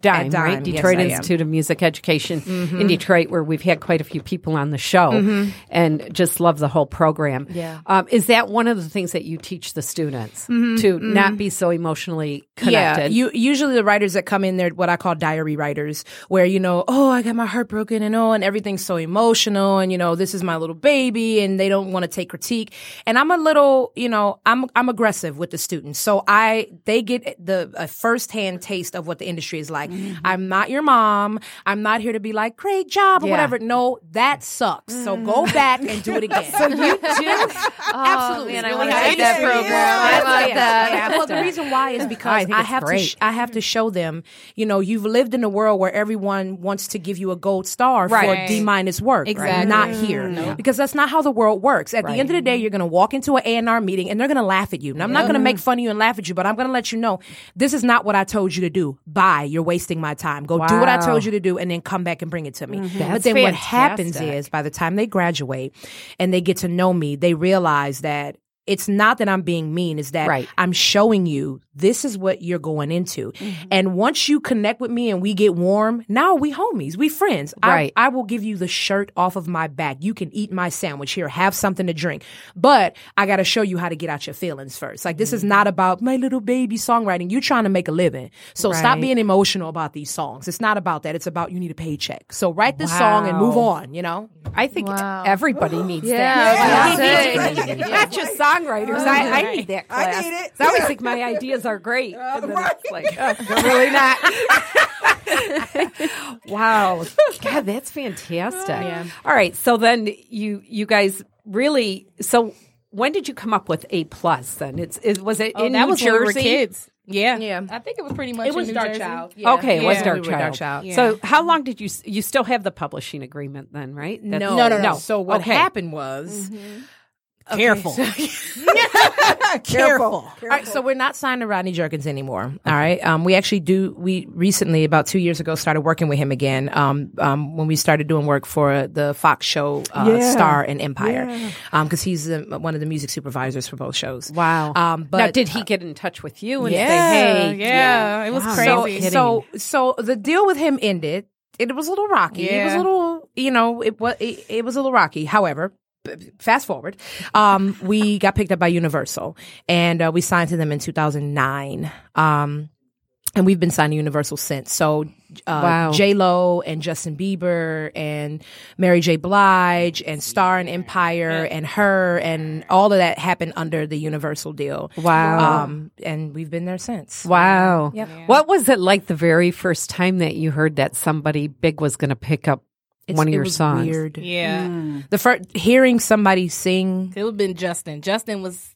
DIME, Dime, right? Detroit am. Institute of Music Education mm-hmm. in Detroit, where we've had quite a few people on the show, mm-hmm. and just love the whole program. Yeah. Um, is that one of the things that you teach the students mm-hmm. to not be so emotionally connected? Yeah, you usually the writers that come in, they're what I call diary writers, where you know, oh, I got my heart broken, and oh, and everything's so emotional, and you know, this is my little baby, and they don't want to take critique, and I'm a little, you know, I'm I'm aggressive with the students, so I they get the a firsthand taste of what the industry is like. Mm-hmm. I'm not your mom. I'm not here to be like great job or Yeah. whatever. No, that sucks. So go mm. back and do it again. so you do oh, oh, absolutely. man, I Really wanna nice. that program. I love that. Well, the reason why is because I I, have to sh- I have to show them. You know, you've lived in a world where everyone wants to give you a gold star Right. for D minus work. Exactly. Not mm-hmm. here because that's not how the world works. At the end of the day, you're going to walk into an A and R meeting and they're going to laugh at you. And I'm not going to mm-hmm. make fun of you and laugh at you, but I'm going to let you know this is not what I told you to do. Bye. You're wasting my time. Go do what I told you to do, and then come back and bring it to me. Mm-hmm. But That's then what happens is by the time they graduate and they get to know me, they realize that it's not that I'm being mean, is that Right. I'm showing you this is what you're going into. Mm-hmm. And once you connect with me and we get warm, now we homies, we friends. Right. I, I will give you the shirt off of my back. You can eat my sandwich here, have something to drink. But I got to show you how to get out your feelings first. Like this is mm-hmm. not about my little baby songwriting. You're trying to make a living. So stop being emotional about these songs. It's not about that. It's about you need a paycheck. So write this song and move on, you know? I think Wow. everybody needs Yeah, that. I was gonna say. Not just songwriters. I, I need that I class. need it. 'Cause I always think my ideas are great. and then right. it's like, oh, really not. wow. God, that's fantastic. All right. So then you you guys really so when did you come up with A plus then? It's is was it Oh, in that New was when we were Jersey? kids. Yeah, Yeah. I think it was pretty much. It was in New Dark Jersey. Child. Yeah. Okay, it was Yeah. Dark we Child. Darkchild. Yeah. So how long did you you still have the publishing agreement then, right? That's- No, no, no, no. So what Okay. happened was Mm-hmm. careful. Careful. All right, so we're not signed to Rodney Jerkins anymore. All right, um, we actually do. We recently, about two years ago, started working with him again. Um, um, when we started doing work for the Fox show, uh, Yeah. Star and Empire, um, because he's uh, one of the music supervisors for both shows. Wow. Um, but now, did he get in touch with you and Yeah, say, "Hey, yeah, it was Wow. crazy. So, so, so the deal with him ended. It was a little rocky. It was a little, you know, it was it, it was a little rocky. However, fast forward, um, we got picked up by Universal, and uh, we signed to them in 2009. Um, and we've been signed to Universal since. So, uh, Wow. J Lo and Justin Bieber and Mary J. Blige and Star and Empire and her and all of that happened under the Universal deal. Wow. Um, and we've been there since. Wow. Yep. What was it like the very first time that you heard that somebody big was going to pick up It's- one of it your was songs? Weird. Yeah, mm. The first hearing somebody sing. it would have been Justin. Justin was.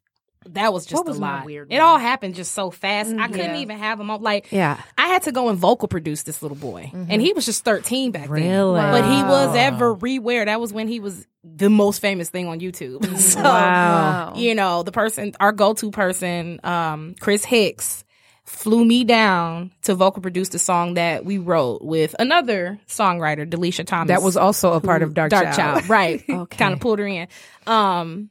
That was just What was a lot. weird it all happened just so fast. I mm-hmm. couldn't Yeah. even have him on. Like, Yeah. I had to go and vocal produce this little boy, mm-hmm. and he was just thirteen back then. Really? But he was everywhere. That was when he was the most famous thing on YouTube. so, Wow. you know, the person, our go-to person, um, Chris Hicks, flew me down to vocal produce the song that we wrote with another songwriter, Delisha Thomas. That was also a part of Dark, Dark Child. Child, right? Okay. Kind of pulled her in, um,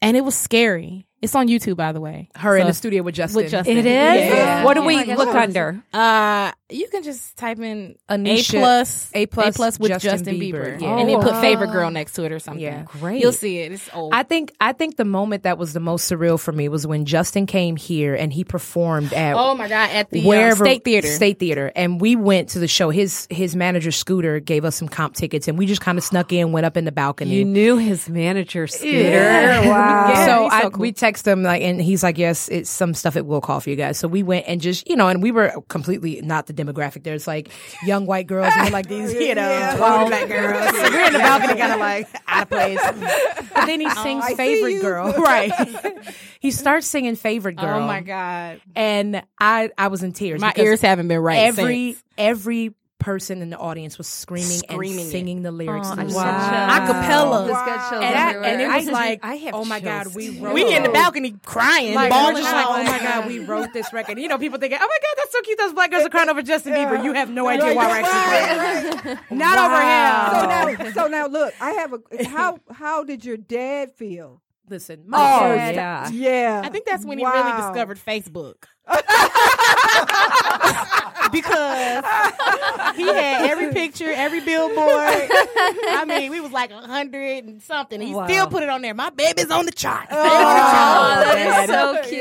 and it was scary It's on YouTube, by the way. Her in the studio with Justin. With Justin. It is. Yeah. What do Oh we my gosh. look under? Uh, you can just type in Anesha- A plus, A plus plus with Justin Justin, Bieber. Bieber, Yeah. and then put Oh. favorite girl next to it or something. Yeah. Great. You'll see it. It's old. I think I think the moment that was the most surreal for me was when Justin came here and he performed at oh my god, at the uh, wherever State Theater. State Theater, and we went to the show. His his manager Scooter gave us some comp tickets, and we just kind of snuck in, went up in the balcony. You knew his manager, Scooter. Wow. Yeah, so he's I, cool. we text him like, and he's like, "Yes, it's some stuff at Will Call for you guys." So we went and just, you know, and we were completely not the demographic. There's like young white girls and like these, you know, tall black girls. So we're in the balcony, kind of like out of place. But then he oh, sings I see "Favorite. Girl," right? he starts singing "Favorite oh, Girl." Oh my god, And I, I was in tears. my ears haven't been right. Every since. every person in the audience was screaming, Screaming and it. singing the lyrics. Oh, to I the just song. got chills. Acapella. Just got And, that- and it was I- like, I have oh my god, we too. wrote we in the balcony crying, like, bawling. we're just like, like, oh my god, we wrote this record. You know, people thinking, oh my god, that's so cute. Those black girls are crying over Justin Bieber. You have no idea why we're actually crying. Not So over him. now, so now, look, I have a. How how did your dad feel? Listen, my Oh, dad, yeah. Yeah, I think that's when he really discovered Facebook. because he had every picture, every billboard. I mean, we was like a hundred and something. He Wow. still put it on there. My baby's on the chart. Oh, that is so cute.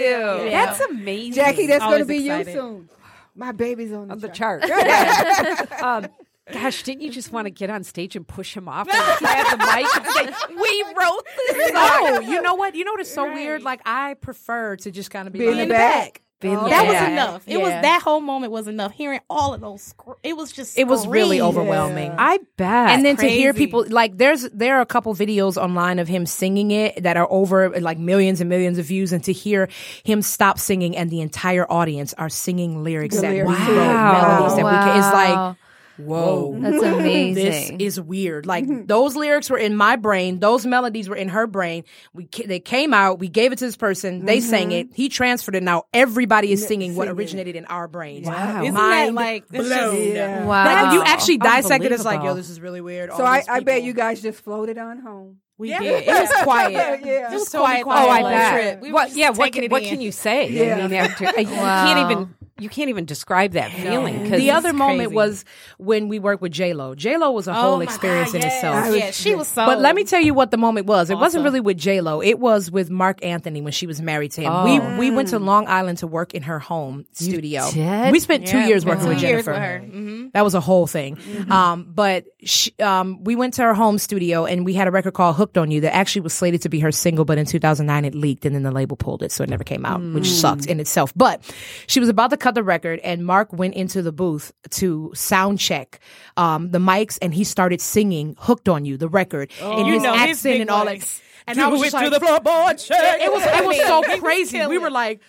Yeah. That's amazing. Jackie, that's going to be excited. you soon. My baby's on the, on the chart. chart. um, gosh, didn't you just want to get on stage and push him off and grab the mic and say, "We wrote this"? No, you know what? You know what is so weird? Like I prefer to just kind of be, Be in the back. Be Oh, in the That was enough. It was that whole moment was enough. Hearing all of those, scr- it was just. It was really screams. overwhelming. I bet. and then to hear people like there's there are a couple videos online of him singing it that are over like millions and millions of views and to hear him stop singing and the entire audience are singing lyrics The that lyrics. we wrote Wow. melodies that we can is like Wow. Whoa That's amazing. this is weird. Like those lyrics were in my brain, those melodies were in her brain. We they came out, we gave it to this person, they mm-hmm. sang it, he transferred it. Now everybody is singing what originated in our brains. Wow. Isn't Mind that like that's blown. Yeah. wow. Like you actually dissect it, it's like, yo, this is really weird. So I, I bet you guys just floated on home. We Yeah. did. It was quiet. Yeah. It was Totally quiet. quiet. Oh, I whole bet. We were what? Yeah. What? taking it What can you say? Yeah. I mean, after you can't even you can't even describe that feeling. 'cause The other moment was when we worked with J Lo. J Lo was a Oh whole experience God, in yes. itself. Yeah, she was so. But let me tell you what the moment was. It wasn't really with J Lo. It was with Marc Anthony when she was married to him. We we went to Long Island to work in her home studio. We spent two years working two with years Jennifer. with her. Mhm. That was a whole thing. Um, but she, um, we went to her home studio and we had a record called "Hooked on You" that actually was slated to be her single, but in 2009 it leaked and then the label pulled it, so it never came out, which sucked in itself. But she was about to cut the record, and Mark went into the booth to sound check um, the mics, and he started singing "Hooked on You," the record, in You his accent and all that. And I was just like, floorboard shake. it was it was so crazy. We were like,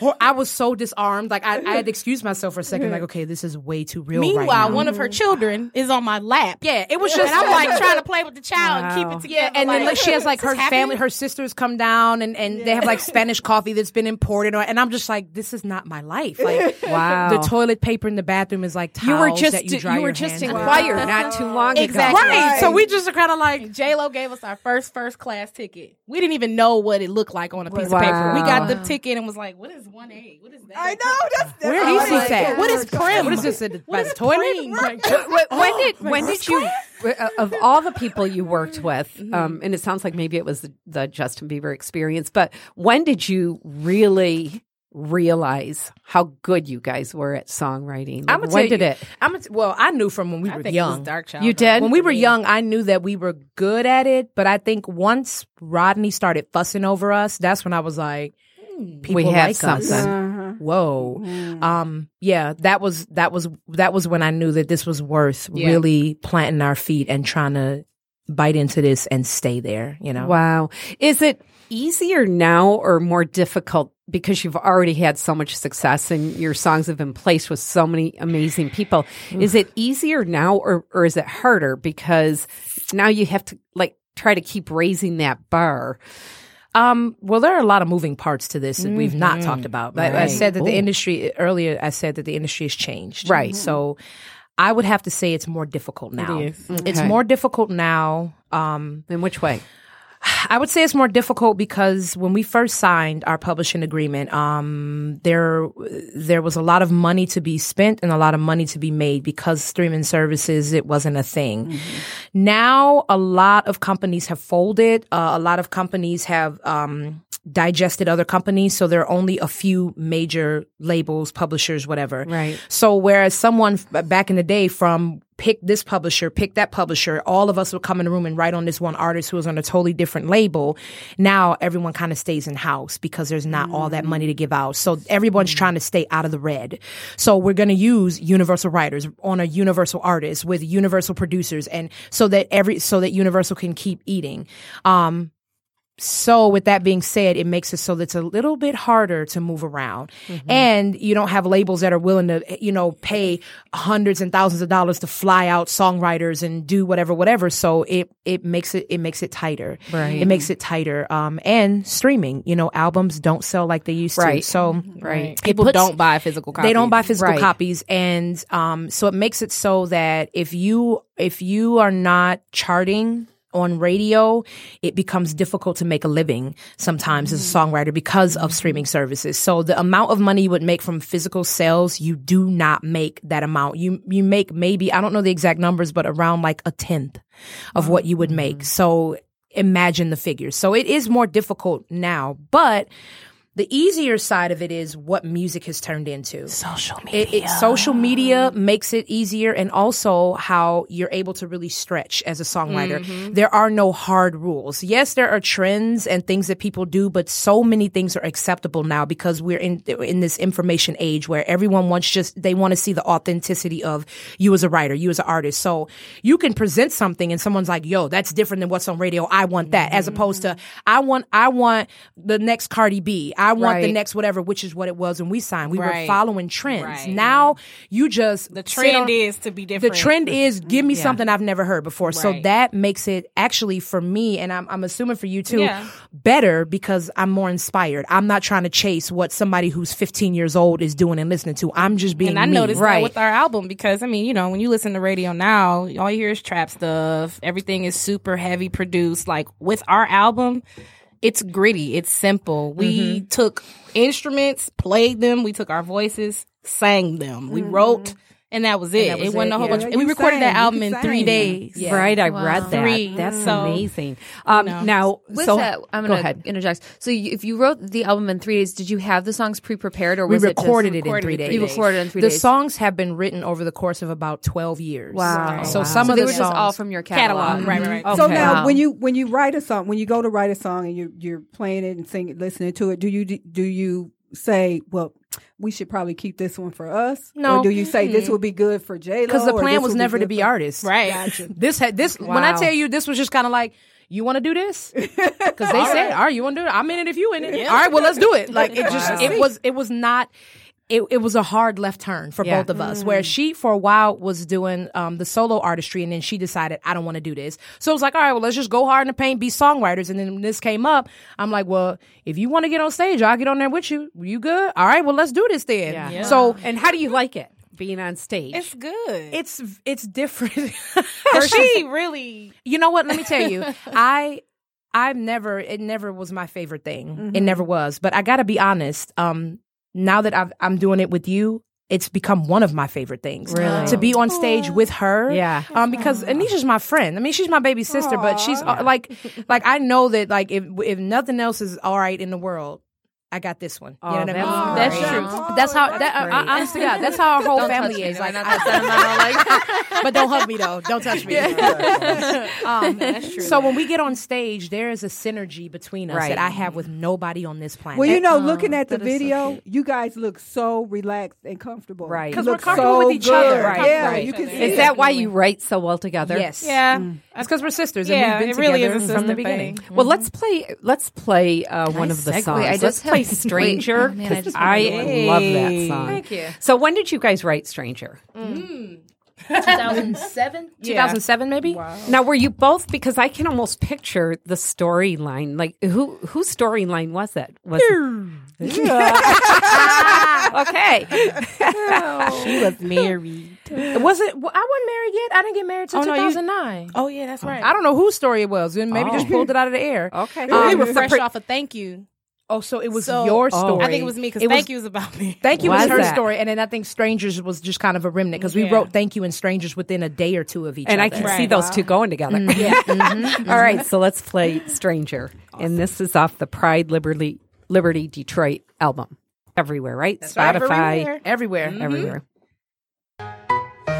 hor- I was so disarmed. Like I, I had to excuse myself for a second. Like, okay, this is way too real. right Meanwhile, now. one of her children is on my lap. yeah, it was just and I'm like trying to play with the child and keep it together. yeah, and then like she has like her this family, her sisters come down, and and they have like Spanish coffee that's been imported, or, and I'm just like, this is not my life. Like, Wow. the toilet paper in the bathroom is like you were towels just that you, dry were just hands in with. choir not too long ago. Exactly. right. So we just are kind of like, J Lo gave us our first first class ticket. We didn't even know what it looked like on a piece Wow. of paper. We got the ticket and was like, "What is one A? What is that?" I know that's, that's where all is I like. at? What is prim? What is this? At the, What by toilet? prim? When, when did when did you uh, of all the people you worked with, um, and it sounds like maybe it was the, the Justin Bieber experience, but when did you really realize how good you guys were at songwriting? Like, I'm gonna when tell did you, it? I'm gonna t- well, I knew from when we I were think it young. was Darkchild. You did? when we were young, I knew that we were good at it, but I think once Rodney started fussing over us, that's when I was like, people We have like us. something. Uh-huh. Whoa. Um, yeah, that was that was that was when I knew that this was worth Yeah. really planting our feet and trying to bite into this and stay there, you know. Wow. Is it easier now or more difficult because you've already had so much success and your songs have been placed with so many amazing people? Is it easier now or, or is it harder because now you have to like try to keep raising that bar? Um, well, there are a lot of moving parts to this that we've not talked about. But I Right. said that the industry earlier. I said that the industry has changed. Right. So, I would have to say it's more difficult now. is. It's Okay. more difficult now. Um, In which way? I would say it's more difficult because when we first signed our publishing agreement, um, there there was a lot of money to be spent and a lot of money to be made because streaming services it wasn't a thing. Now a lot of companies have folded. Uh, a lot of companies have um, digested other companies, so there are only a few major labels, publishers, whatever. Right. So whereas someone back in the day from pick this publisher, pick that publisher, all of us would come in the room and write on this one artist who was on a totally different label. Now everyone kind of stays in house because there's not all that money to give out. So everyone's trying to stay out of the red. So we're going to use universal writers on a universal artist with universal producers and so that every so that universal can keep eating. Um so with that being said, it makes it so that it's a little bit harder to move around. And you don't have labels that are willing to, you know, pay hundreds and thousands of dollars to fly out songwriters and do whatever, whatever. So it, it makes it, it makes it tighter. Right. It makes it tighter. Um, and streaming, you know, albums don't sell like they used Right. to. So Right. People puts- don't buy physical copies. they don't buy physical Right. copies, and um, so it makes it so that if you if you are not charting on radio, it becomes difficult to make a living sometimes as a songwriter because of streaming services. So the amount of money you would make from physical sales, you do not make that amount. You you make maybe I don't know the exact numbers, but around like a tenth of what you would make. Mm-hmm. So imagine the figures. So it is more difficult now, but the easier side of it is what music has turned into. Social media. It, it, social media makes it easier, and also how you're able to really stretch as a songwriter. Mm-hmm. There are no hard rules. Yes, there are trends and things that people do, but so many things are acceptable now because we're in in this information age where everyone wants just they want to see the authenticity of you as a writer, you as an artist. So you can present something, and someone's like, "Yo, that's different than what's on radio. I want that," as opposed to "I want I want the next Cardi B. I want the next whatever," which is what it was when we signed. We were following trends. Right. Now you just The trend on- is to be different. the trend is give me something I've never heard before. So that makes it actually for me, and I'm, I'm assuming for you too, Yeah. better because I'm more inspired. I'm not trying to chase what somebody who's 15 years old is doing and listening to. I'm just being And I me. noticed Right. that with our album because I mean, you know, when you listen to radio now, all you hear is trap stuff. Everything is super heavy produced. Like with our album, it's gritty. It's simple. We mm-hmm. took instruments, played them. We took our voices, sang them. We mm-hmm. wrote, and that was it. that was it wasn't it, a whole yeah. bunch. Yeah, and we recorded sang. that album can in three days. Yeah. Right, I read that. Three. That's So, amazing. Um, know. Now, With so that, I'm go gonna ahead. interject. So, you, if you wrote the album in three days, did you have the songs pre-prepared, or We was it just- recorded it in three days. in You recorded it in three the days. songs have been written over the course of about 12 years. Wow. So Wow. some so of they the were just all from your catalog. Catalog, right, right, right. So now, Wow. when you when you write a song, when you go to write a song and you you're playing it and singing, listening to it, do you do you say, well, we should probably keep this one for us? No. Or do you say this would be good for J Lo? because the plan was never to be artists. Right. This had this when I tell you this was just kind of like you want to do this because they said, "All right, you want to do it? I'm in it if you in it. All right, well let's do it." Like it just Wow. it was it was not. It, it was a hard left turn for Yeah. both of us. Where she, for a while, was doing um, the solo artistry, and then she decided, I don't want to do this. So it was like, all right, well, let's just go hard in the paint, be songwriters. And then when this came up, I'm like, well, if you want to get on stage, I'll get on there with you. You good? All right, well, let's do this then. Yeah. Yeah. So and how do you like it being on stage? It's good. it's it's different. she really You know what? Let me tell you. I I've never it never was my favorite thing. It never was. But I got to be honest. Um now that I've, I'm doing it with you, it's become one of my favorite things. Really? To be on stage with her. Yeah. Um because Anesha's my friend. I mean, she's my baby sister, but she's uh, like like I know that like if if nothing else is all right in the world, I got this one. You Oh, know what I that's mean? That's great. true. That's how. That's That, uh, great. honest to God, that's how our whole Don't touch family me. is. Like, not I- that sentimental? Like, but don't hug me though. Don't touch me. um, That's true. So when we get on stage, there is a synergy between us Right. that I have with nobody on this planet. Well, you know, looking at the that is so video, cute. you guys look so relaxed and comfortable. Right. Because we're look comfortable so with each good. other. Right, Yeah, right. you can see Is it. that why you write so well together? yes, yeah. That's because we're sisters Yeah, and we've been it really together is a from the beginning. Well, let's play. Let's play uh, one of the songs. I let's just play "Stranger" wait, oh, I because I, love that song. Thank you. So, when did you guys write "Stranger"? 2007, Yeah. 2007 maybe. Now, were you both? Because I can almost picture the storyline. Like, who whose storyline was it? Was okay. She was married. Was it? well, I wasn't married yet. I didn't get married till Oh, no, you- 2009. Oh yeah, that's right. I don't know whose story it was. and Maybe just pulled it out of the air. Okay. we Um, were fresh pre- off of thank you. Oh, so it was So- your Oh. story. I think it was me because It was- thank you was about me. Thank you was, Was her that? story, and then I think Strangers was just kind of a remnant because we Yeah. wrote Thank You and Strangers within a day or two of each other. and I other. can see those two going together. Mm-hmm. Yeah. Mm-hmm. All right, so let's play Stranger. And this is off the Pride Liberty Liberty Detroit album. Everywhere, right? Spotify. everywhere. Everywhere. Mm-hmm.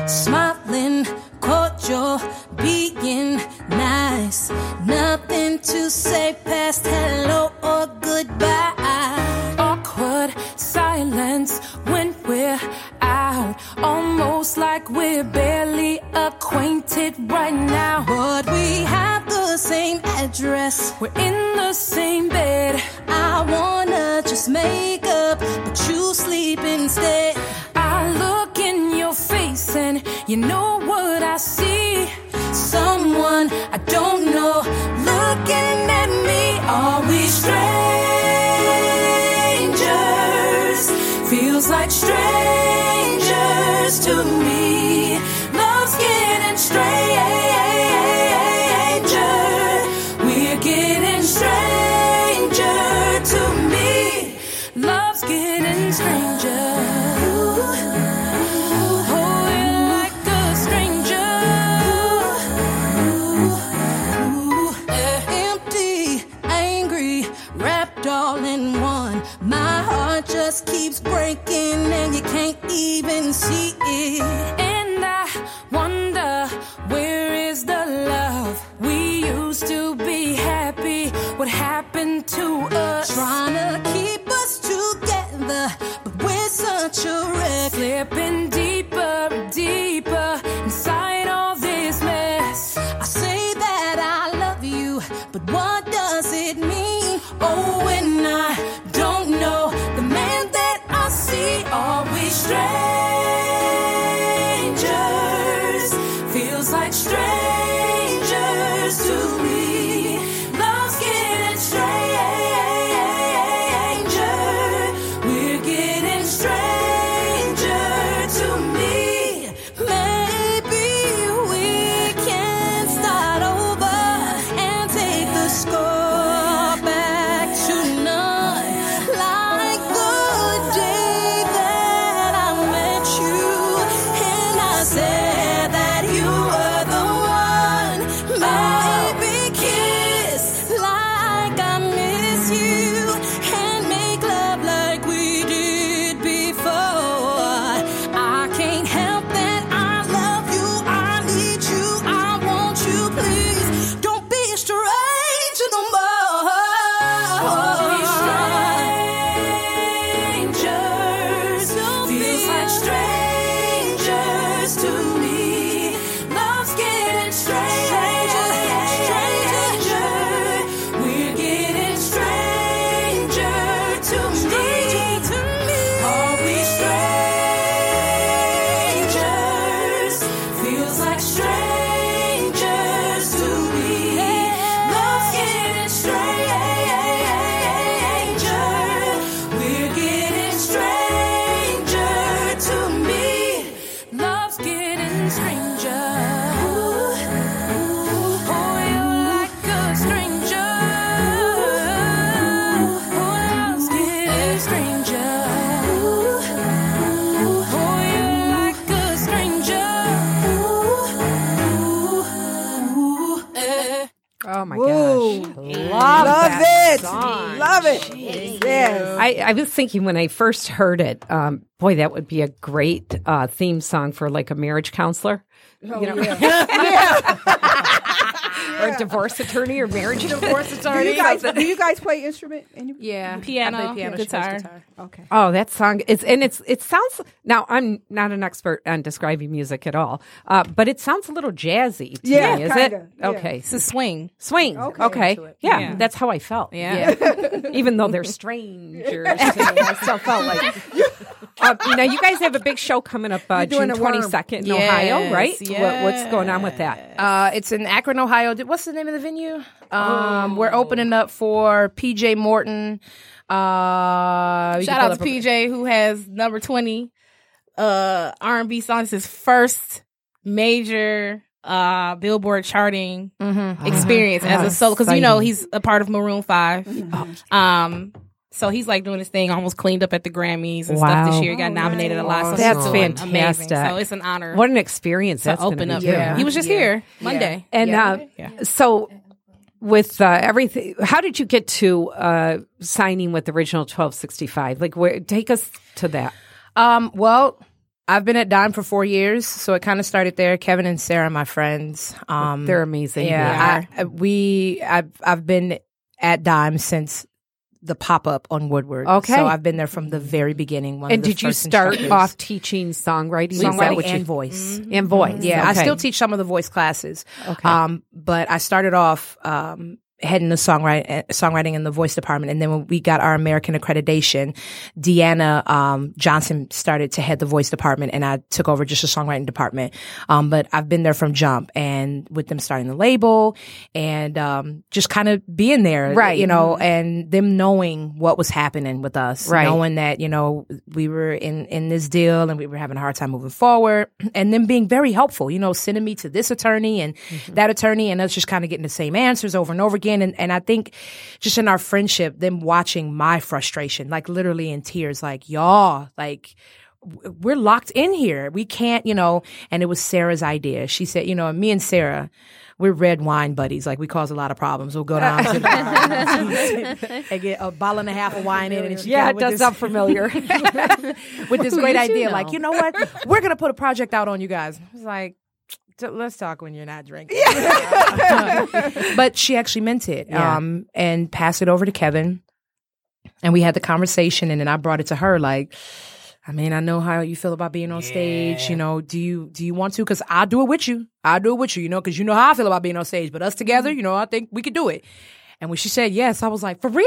Smiling, caught cordial, being nice. Nothing to say past hello or goodbye. Awkward silence when we're out. Almost like we're barely acquainted right now. But we have the same address. We're in the same bed. I wanna just make up, but you sleep instead. I look and you know what I see. Someone I don't know looking at me. Are we strangers? Feels like strangers to me. Love's getting stranger. Keeps breaking and you can't even see it. And I wonder where is the love we used to be happy? What happened to us? Trying to keep us together, but we're such a wreck. Slipping deeper and deeper are I, I was thinking when I first heard it, um, boy, that would be a great uh, theme song for like a marriage counselor. Oh, you know, yeah. or a divorce attorney or marriage divorce do attorney. you guys do you guys play instrument? Any- Yeah, Piano, I play piano, guitar. guitar. Okay. Oh, that song! It's and it's it sounds. Now I'm not an expert on describing music at all, uh, but it sounds a little jazzy. To Yeah, me, is kinda, it? yeah. Okay, It's a swing. swing. Okay. Okay, Yeah, Yeah. that's how I felt. Yeah. even though they're strangers, to me, I still felt like Uh, now you guys have a big show coming up uh, doing June a twenty in Yes, Ohio, right? What, what's going on with that? Uh, it's in Akron, Ohio. What's the name of the venue? Um, We're opening up for PJ Morton. Uh, Shout out up to a- PJ who has number twenty uh R&B songs his first major uh Billboard charting experience as a solo because you know he's a part of Maroon 5 Um, so he's like doing his thing, almost cleaned up at the Grammys and stuff this year. He got nominated a lot. So That's he's doing fantastic. Amazing. So it's an honor What an experience to that's open up. too. Yeah. He was just here Monday. And uh, so, with uh, everything, how did you get to uh, signing with Original Twelve Sixty Five? Like, where take us to that. Um, well, I've been at Dime for four years, so it kind of started there. Kevin and Sarah, my friends, um, They're amazing. Yeah, I, I- we I've I've been at Dime since the pop up on Woodward. Okay. so I've been there from the very beginning. One and did you start off teaching songwriting? Songwriting and voice? and voice? Yeah, I still teach some of the voice classes. Okay. Um, but I started off um, heading the songwriting, songwriting in the voice department, and then when we got our American accreditation, Deanna um, Johnson started to head the voice department, and I took over just the songwriting department. Um, but I've been there from jump, and with them starting the label, and um, just kind of being there, Right. You know, and them knowing what was happening with us, Right. knowing that you know we were in in this deal and we were having a hard time moving forward, and them being very helpful. You know, sending me to this attorney and that attorney, and us just kind of getting the same answers over and over again. And and I think just in our friendship, them watching my frustration, like literally in tears, like y'all, like we're locked in here. We can't, you know. And it was Sarah's idea. She said, you know, me and Sarah. We're red wine buddies. Like we cause a lot of problems. We'll go down to the and get a bottle and a half of wine in, and she Yeah, it does this- sound familiar. with this great idea. know. Like, you know what? We're gonna put a project out on you guys. I was like, "T- let's talk when you're not drinking. but she actually meant it. Yeah. Um, and passed it over to Kevin. And we had the conversation, and then I brought it to her. Like, I mean, I know how you feel about being on stage. You know, do you do you want to? Because I'll do it with you. I'll do it with you. You know, because you know how I feel about being on stage. But us together, you know, I think we could do it. And when she said yes, I was like, for real?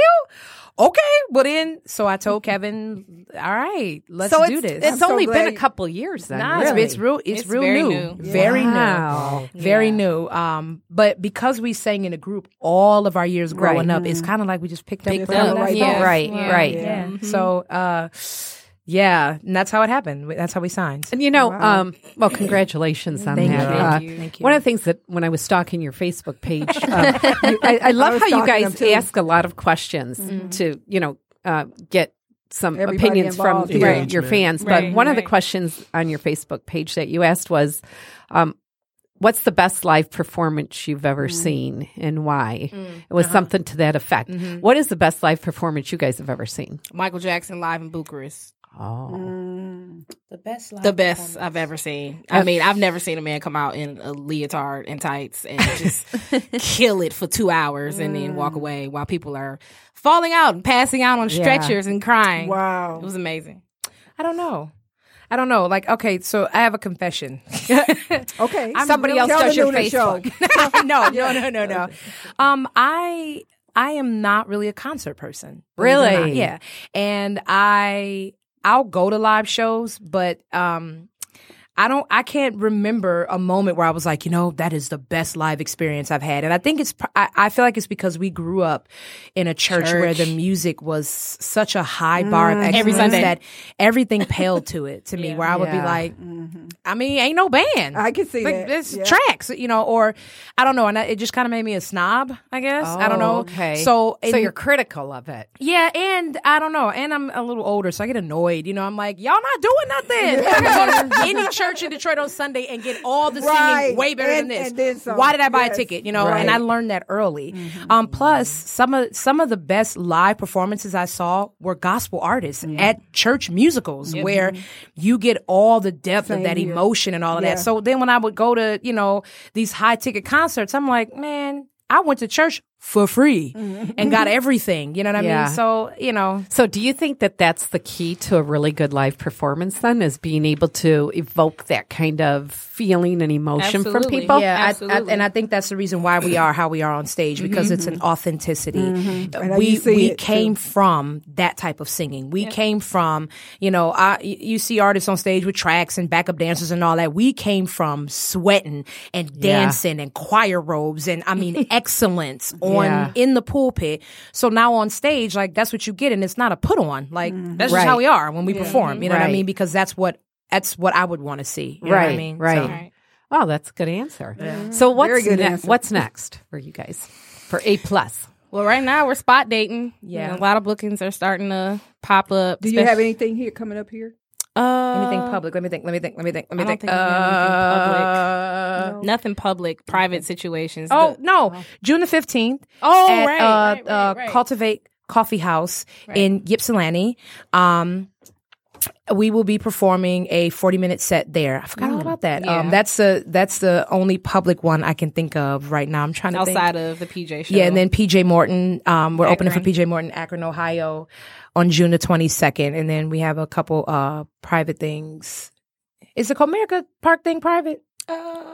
Okay. Well then, so I told Kevin, all right, let's so do it's, this. it's so only been a couple years then. Nah, it's- really. it's, real. It's, It's real very new, new. very Wow. new, very new. Um, but because we sang in a group all of our years growing Right. up, it's kind of like we just picked up. Picked the up pieces. right Yeah. there. Right, Yeah. right. Yeah. So, uh, yeah, and that's how it happened. That's how we signed. And you know, um, well, congratulations on Thank that. you. Uh, Thank you. Thank you. One of the things that when I was stalking your Facebook page, uh, you- I, I love was how you guys ask a lot of questions to, you know, uh, get some Everybody opinions from involved. your, Engagement. your fans. But Right, one of the questions on your Facebook page that you asked was, um, What's the best live performance you've ever seen and why? It was something to that effect. What is the best live performance you guys have ever seen? Michael Jackson live in Bucharest. Oh, the best. The best I've ever seen. I mean, I've never seen a man come out in a leotard and tights and just kill it for two hours and then walk away while people are falling out and passing out on Yeah. stretchers and crying. Wow. It was amazing. I don't know. I don't know. Like, okay, so I have a confession. Okay. Somebody else Tell does the your Facebook. no, no, no, no, no. Um, I I am not really a concert person. believe it or not. Really? Yeah. And I I'll go to live shows, but um I don't I can't remember a moment where I was like, you know, that is the best live experience I've had. And I think it's I, I feel like it's because we grew up in a church, where the music was such a high bar of mm-hmm. excellence Every Sunday. that everything paled to it to me where I would be Yeah. like, mm-hmm. I mean, ain't no band. I can see like. It's Yeah. tracks, you know, or I don't know, and I, it just kind of made me a snob, I guess. I don't know. Oh, Okay. So, so you're critical of it. yeah, and I don't know, and I'm a little older, so I get annoyed. You know, I'm like, y'all not doing nothing. I can go to any church in Detroit on Sunday and get all the singing Right. way better And- than this. and then. Why did I buy Yes. a ticket? You know, Right. and I learned that early. Um, plus, some of some of the best live performances I saw were gospel artists at church musicals, where you get all the depth Same of that here. emotion and all of Yeah. that. So then when I would go to you know these high ticket concerts, I'm like, man. I went to church for free mm-hmm. and got everything. You know what Yeah. I mean? So, you know, So, do you think that that's the key to a really good live performance? Then, is being able to evoke that kind of feeling and emotion from people? yeah, I, I, Absolutely. and I think that's the reason why we are how we are on stage because it's an mm-hmm. authenticity. Mm-hmm. Uh, and We you see we came too. from that type of singing. We came from you know I, you see artists on stage with tracks and backup dancers and all that. We came from sweating and dancing and choir robes and I mean excellence on Yeah. in the pulpit. So now on stage, like that's what you get, and it's not a put on. Like mm-hmm. that's just how we are when we perform. You know what I mean? Because that's what that's what I would want to see. You know right, what I mean? right. So- Right. Oh, that's a good answer. So, what's Very good ne- answer. what's next for you guys for A plus? Well, right now we're spot dating. Yeah. You know, a lot of bookings are starting to pop up. Do you have anything here coming up here? Uh, Anything public? Let me think. Let me think. Let me think. Let me I don't think. think we have anything Uh, Nothing public, private situations. Oh The- no, June the fifteenth. Oh, at, right, uh, right, right, uh, right. Cultivate Coffee House in Ypsilanti. Um, we will be performing a forty-minute set there. I forgot all about that. Yeah. Um, that's the that's the only public one I can think of right now. I'm trying to think. outside of the PJ show. Yeah, and then PJ Morton. Um, we're opening for PJ Morton, Akron, Ohio, on June the twenty second, and then we have a couple uh private things. Is the Comerica Park thing private?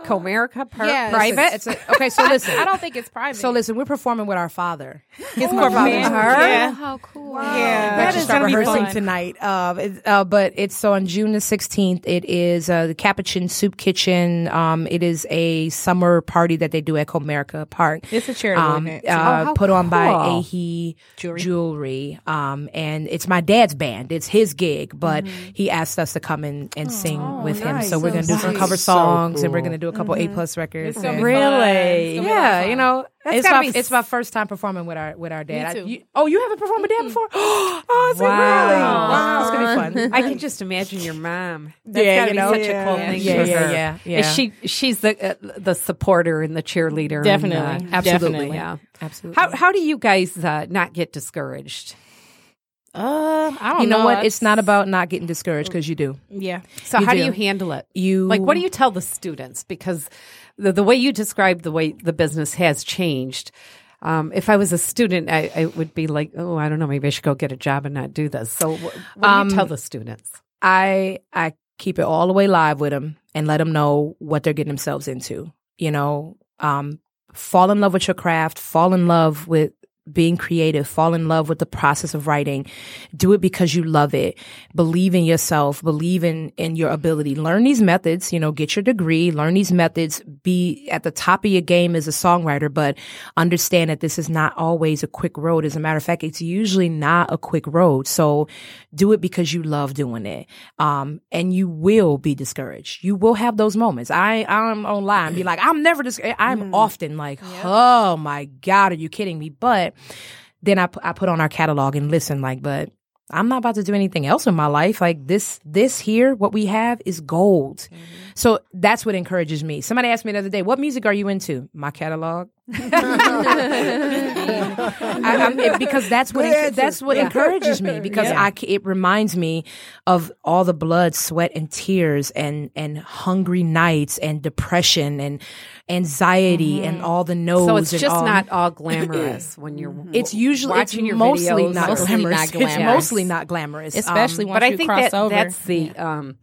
Comerica Park Yeah, private. It's a, okay, so listen. I don't think it's private. So listen, we're performing with our father. His Our father's Yeah. Oh, how cool. Yeah, We that actually start gonna be rehearsing fun. tonight. Uh, it- uh, but it's so on June the 16th. It is uh, the Capuchin Soup Kitchen. Um, it is a summer party that they do at Comerica Park. It's a charity um, event. uh, Oh, how put on by Ahee Jewelry. Jewelry. Um, and it's my dad's band. It's his gig, but he asked us to come in and sing with him. nice. So we're gonna do some sweet. cover So songs, and we're gonna do a couple A plus records. It's gonna and- be fun. Really? It's gonna be a lot of yeah, fun. you know, That's it's my be it's my first time performing with our with our dad. Me I- you- oh, you haven't performed with dad before? oh, is it Wow. really? Wow, it's gonna be fun. I can just imagine your mom. That's Yeah, gotta you be know? such a cool Yeah. thing. Yeah, for yeah, her. yeah, yeah. Is she she's the uh, the supporter and the cheerleader. and, Definitely. uh, Absolutely. Definitely. yeah. Absolutely. How how do you guys uh, not get discouraged? Uh, I don't know. you know, what? It's- It's not about not getting discouraged because you do. Yeah. So You how do. do. you handle it? You Like, what do you tell the students? Because the, the way you describe the way the business has changed. Um, if I was a student, I, I would be like, oh, I don't know, maybe I should go get a job and not do this. So, wh- what do Um, you tell the students? I I keep it all the way live with them and let them know what they're getting themselves into. You know, um, fall in love with your craft. Fall in love with being creative. Fall in love with the process of writing. Do it because you love it. Believe in yourself. Believe in in your ability. Learn these methods. You know, get your degree. Learn these methods. Be at the top of your game as a songwriter, but understand that this is not always a quick road. As a matter of fact, it's usually not a quick road. So do it because you love doing it. Um, and you will be discouraged. You will have those moments. I, I'm online, be like, I'm never discouraged. I'm often like, oh my God, are you kidding me? But then I, I put on our catalog and listen like, but I'm not about to do anything else in my life. Like this, this here, what we have is gold. Mm-hmm. So that's what encourages me. Somebody asked me the other day, what music are you into? My catalog. I, I'm, it- because that's what Good answer. that's what encourages me because I it reminds me of all the blood, sweat, and tears, and and hungry nights, and depression, and anxiety, and all the no's. So it's and just all- not all glamorous when you're. It's usually watching it's your mostly videos. not Mostly glamorous. not It's glamorous. mostly not glamorous, Especially Um, once but I think cross that over. that's the um,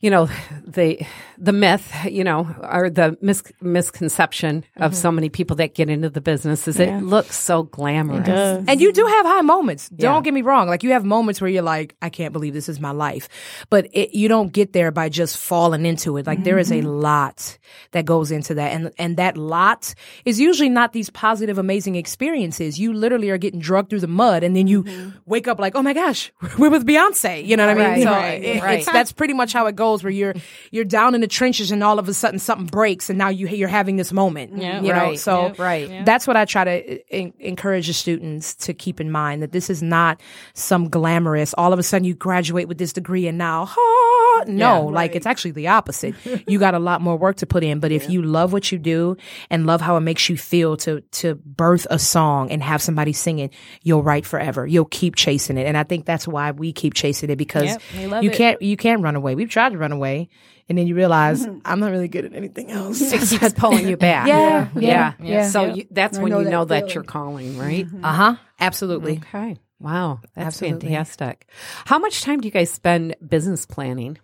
you know the the myth you know or the mis- misconception of mm-hmm. so many people that get into the business is it looks so glamorous And you do mm-hmm. have high moments. Don't get me wrong. Like you have moments where you're like, I can't believe this is my life. But it, you don't get there by just falling into it. Like there is a mm-hmm. lot that goes into that. And, and that lot is usually not these positive, amazing experiences. You literally are getting drugged through the mud and then you wake up like, oh my gosh, we're with Beyonce. You know what I mean? Right, so right, it- right. it's, that's pretty much how it goes where you're, you're down in the trenches and all of a sudden something breaks and now you, you're having this moment. Yeah. You know, Right, so yeah, right. that's what I try to en- encourage the students to keep in mind that this is not some glamorous. All of a sudden, you graduate with this degree, and now, ah, thought? No, like it's actually the opposite. you got a lot more work to put in, but if you love what you do and love how it makes you feel to to birth a song and have somebody sing it, you'll write forever. You'll keep chasing it, and I think that's why we keep chasing it because Yep, you it. can't you can't run away. We've tried to run away, and then you realize I'm not really good at anything else. It keeps pulling you back. Yeah, yeah. yeah, yeah. So You, that's I when know you that know that feeling. you're calling, right? Uh huh. Absolutely. Okay. Wow, that's Absolutely. fantastic. How much time do you guys spend business planning?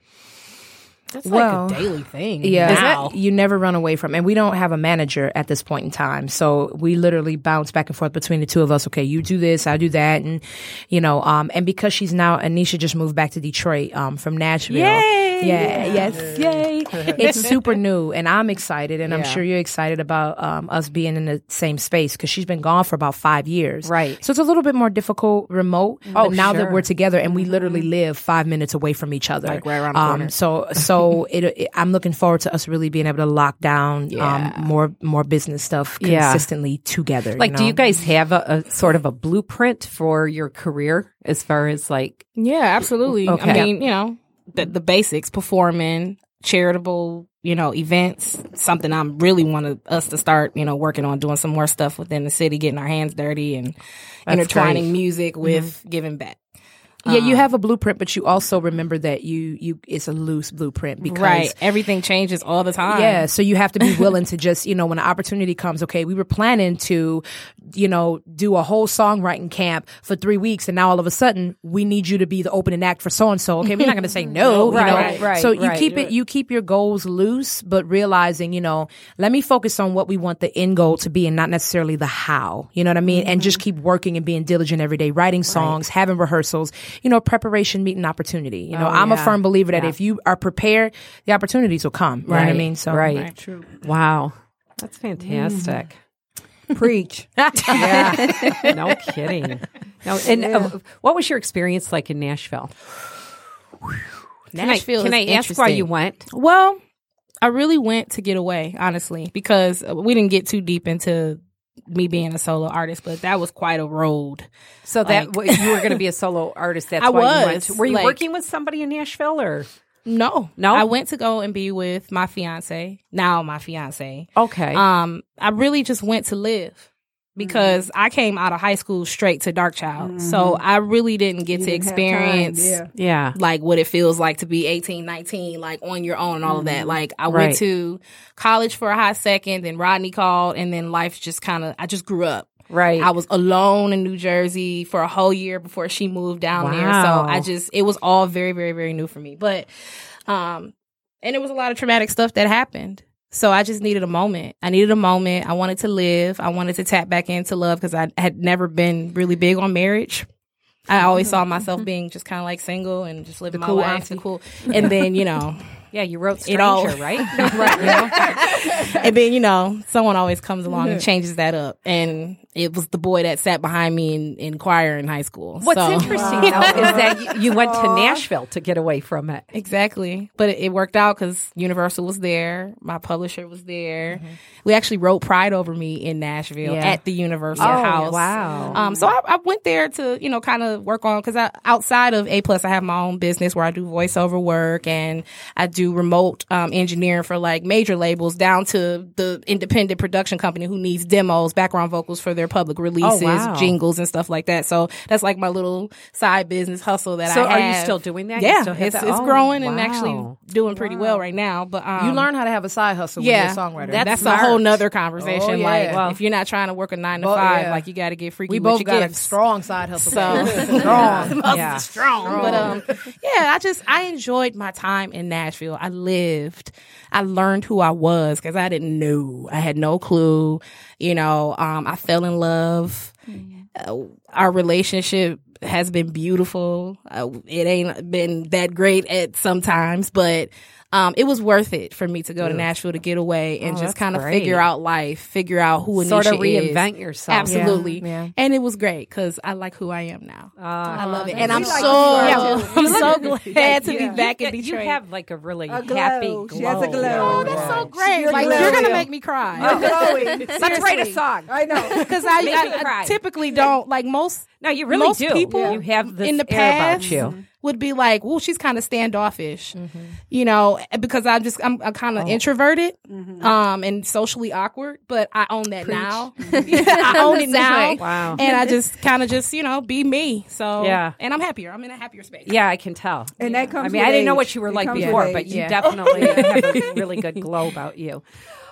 That's Well, like a daily thing. Yeah, Now. you never run away from, and we don't have a manager at this point in time. So we literally bounce back and forth between the two of us. Okay, you do this, I do that, and you know, um, and because she's now Anesha just moved back to Detroit, um, from Nashville. Yay! Yeah, yes, yay! it's super new, and I'm excited, and I'm sure you're excited about um us being in the same space because she's been gone for about five years. Right. So it's a little bit more difficult remote. Oh, but now sure. that we're together and we literally live five minutes away from each other, Like right around the um, corner. so so it, it, I'm looking forward to us really being able to lock down Yeah. um, more more business stuff Yeah. consistently together. Like, do know? you guys have a, a sort of a blueprint for your career as far as like, Yeah, absolutely. Okay. I mean, you know, the the basics, performing, charitable, you know, events, something I'm really want us to start, you know, working on doing some more stuff within the city, getting our hands dirty and That's intertwining great. music with giving back. Yeah, you um, have a blueprint, but you also remember that you you it's a loose blueprint because right. Everything changes all the time. Yeah, so you have to be willing to just, you know, when an opportunity comes, okay, we were planning to, you know, do a whole songwriting camp for three weeks, and now all of a sudden we need you to be the opening act for so and so. Okay, we're not going to say no, you Right, know. right, right, so you right. keep it, you keep your goals loose, but realizing, you know, let me focus on what we want the end goal to be, and not necessarily the how. You know what I mean? And just mm-hmm. keep working and being diligent every day, writing songs, having rehearsals, you know, preparation meeting opportunity. You know, Oh, I'm a firm believer that Yeah. if you are prepared, the opportunities will come. You know what I mean? So right. True. wow, that's fantastic. Mm. Preach. Yeah, no kidding. No, and uh, what was your experience like in Nashville? Nashville Can I, is can I ask why you went? Well, I really went to get away, honestly, because we didn't get too deep into me being a solo artist, but that was quite a road. So that Like- you were going to be a solo artist. That's I why you went. was, to- Were you like- working with somebody in Nashville or? No, No? I went to go and be with my fiance, now my fiance. Okay. Um, I really just went to live because Mm-hmm. I came out of high school straight to Darkchild. So I really didn't get You to didn't experience yeah. yeah. like what it feels like to be 18, 19, like on your own and all of that. Like I Mm-hmm. Right. went to college for a hot second, then Rodney called, and then life just kind of, I just grew up. Right. I was alone in New Jersey for a whole year before she moved down there. So I just, it was all very, very, very new for me. But, um, and it was a lot of traumatic stuff that happened. So I just needed a moment. I needed a moment. I wanted to live. I wanted to tap back into love because I had never been really big on marriage. I always saw mm-hmm. myself mm-hmm. being just kind of like single and just living my cool life. The cool. And then, you know, yeah. You wrote it all right? right, you know? and then you know someone always comes along and mm-hmm. changes that up and it was the boy that sat behind me in, in choir in high school. What's So- interesting though is that you, you went to Nashville to get away from it. exactly. But it, it worked out because universal was there. My publisher was there. We actually wrote pride over me in nashville Yeah. at the universal Oh, house. wow. um, so I, I went there to you know kind of work on because outside of a plus i have my own business where i do voiceover work and i do remote um, engineering for like major labels down to the independent production company who needs demos background vocals for their public releases Oh, wow. jingles and stuff like that so that's like my little side business hustle that So i are you still doing that? Yeah still it's, that? it's Oh, growing and actually doing pretty well right now but um, You learn how to have a side hustle yeah, a songwriter. That's That's, smart. a whole nother conversation. Oh, yeah. Like, Well- if you're not trying to work a nine to Well, five, yeah. like you got to get freaky we with both got gifts. a strong side hustle. So strong. Yeah. strong. But um, yeah, I just I enjoyed my time in Nashville. I lived. I learned who I was because I didn't know. I had no clue. You know, um, I fell in love. Uh, our relationship has been beautiful. Uh, it ain't been that great at sometimes, but. Um, it was worth it for me to go to Nashville to get away and Oh, just kind of figure out life, figure out who Anesha Sort of is. reinvent yourself. Absolutely. Yeah, yeah. And it was great because I like who I am now. I love it. And I'm like so, who you are, too. I'm so glad to You- be back you, in You Detroit. have like a really A glow. happy glow. She has a glow. oh, that's so great. You're like, glowing. you're going to make me cry. Glowing. Let's write a song. I know. Because I, I, I typically don't like most. No, you really most do. people You have this in the air about past you. would be like, "Well, she's kind of standoffish," you know, because I'm just I'm, I'm kind of introverted, um, and socially awkward. But I own that now. I own it now. Wow. And I just kind of just you know be me. So Yeah. and I'm happier. I'm in a happier space. Yeah, I can tell. And that comes I mean, I didn't know what you were It like before, but you Yeah. definitely have a really good glow about you.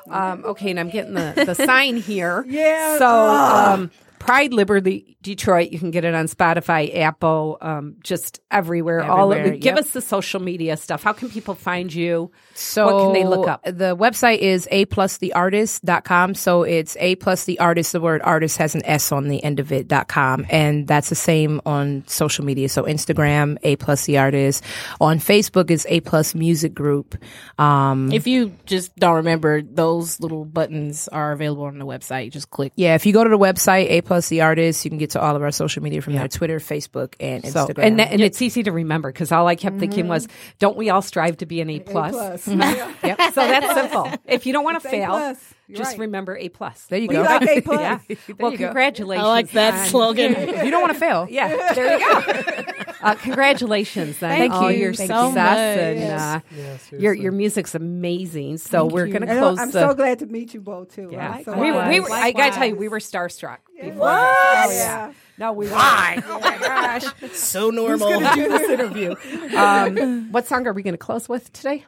Um, okay, and I'm getting the, the sign here. Yeah. So, um, Pride Liberty Detroit, you can get it on Spotify, Apple, um, just everywhere. all Everywhere, Give yep. us the social media stuff. How can people find you? So what can they look up? The website is a plus the artist.com. So it's a plus the artist. The word artist has an S on the end of it dot com. And that's the same on social media. So Instagram, a plus the artist. On Facebook is a plus music group. Um, if If you just don't remember, those little buttons are available on the website. Just click. yeah, if you go to the website, a plus the artist, you can get to all of our social media from there, Twitter, Facebook, and So, Instagram. and, that- and it's easy to remember because all I kept thinking mm-hmm. was, don't we all strive to be an A plus? plus. Yep. So that's simple. If you don't want to It's A fail, plus. You're just right. remember A plus. there you We go. like A plus. Yeah. well, congratulations. I like that on- slogan. You don't want to fail. Yeah, there you go. Uh, congratulations then Thank all you. your Thank success you so much. and uh, Yeah, your your music's amazing. So we're gonna And close I'm the. so glad to meet you both too. yeah, I'm so we, glad. we were, I gotta tell you, we were starstruck. Before Oh, yeah. No, we why? Oh my gosh! So normal. We do this interview. Um, what song are we going to close with today?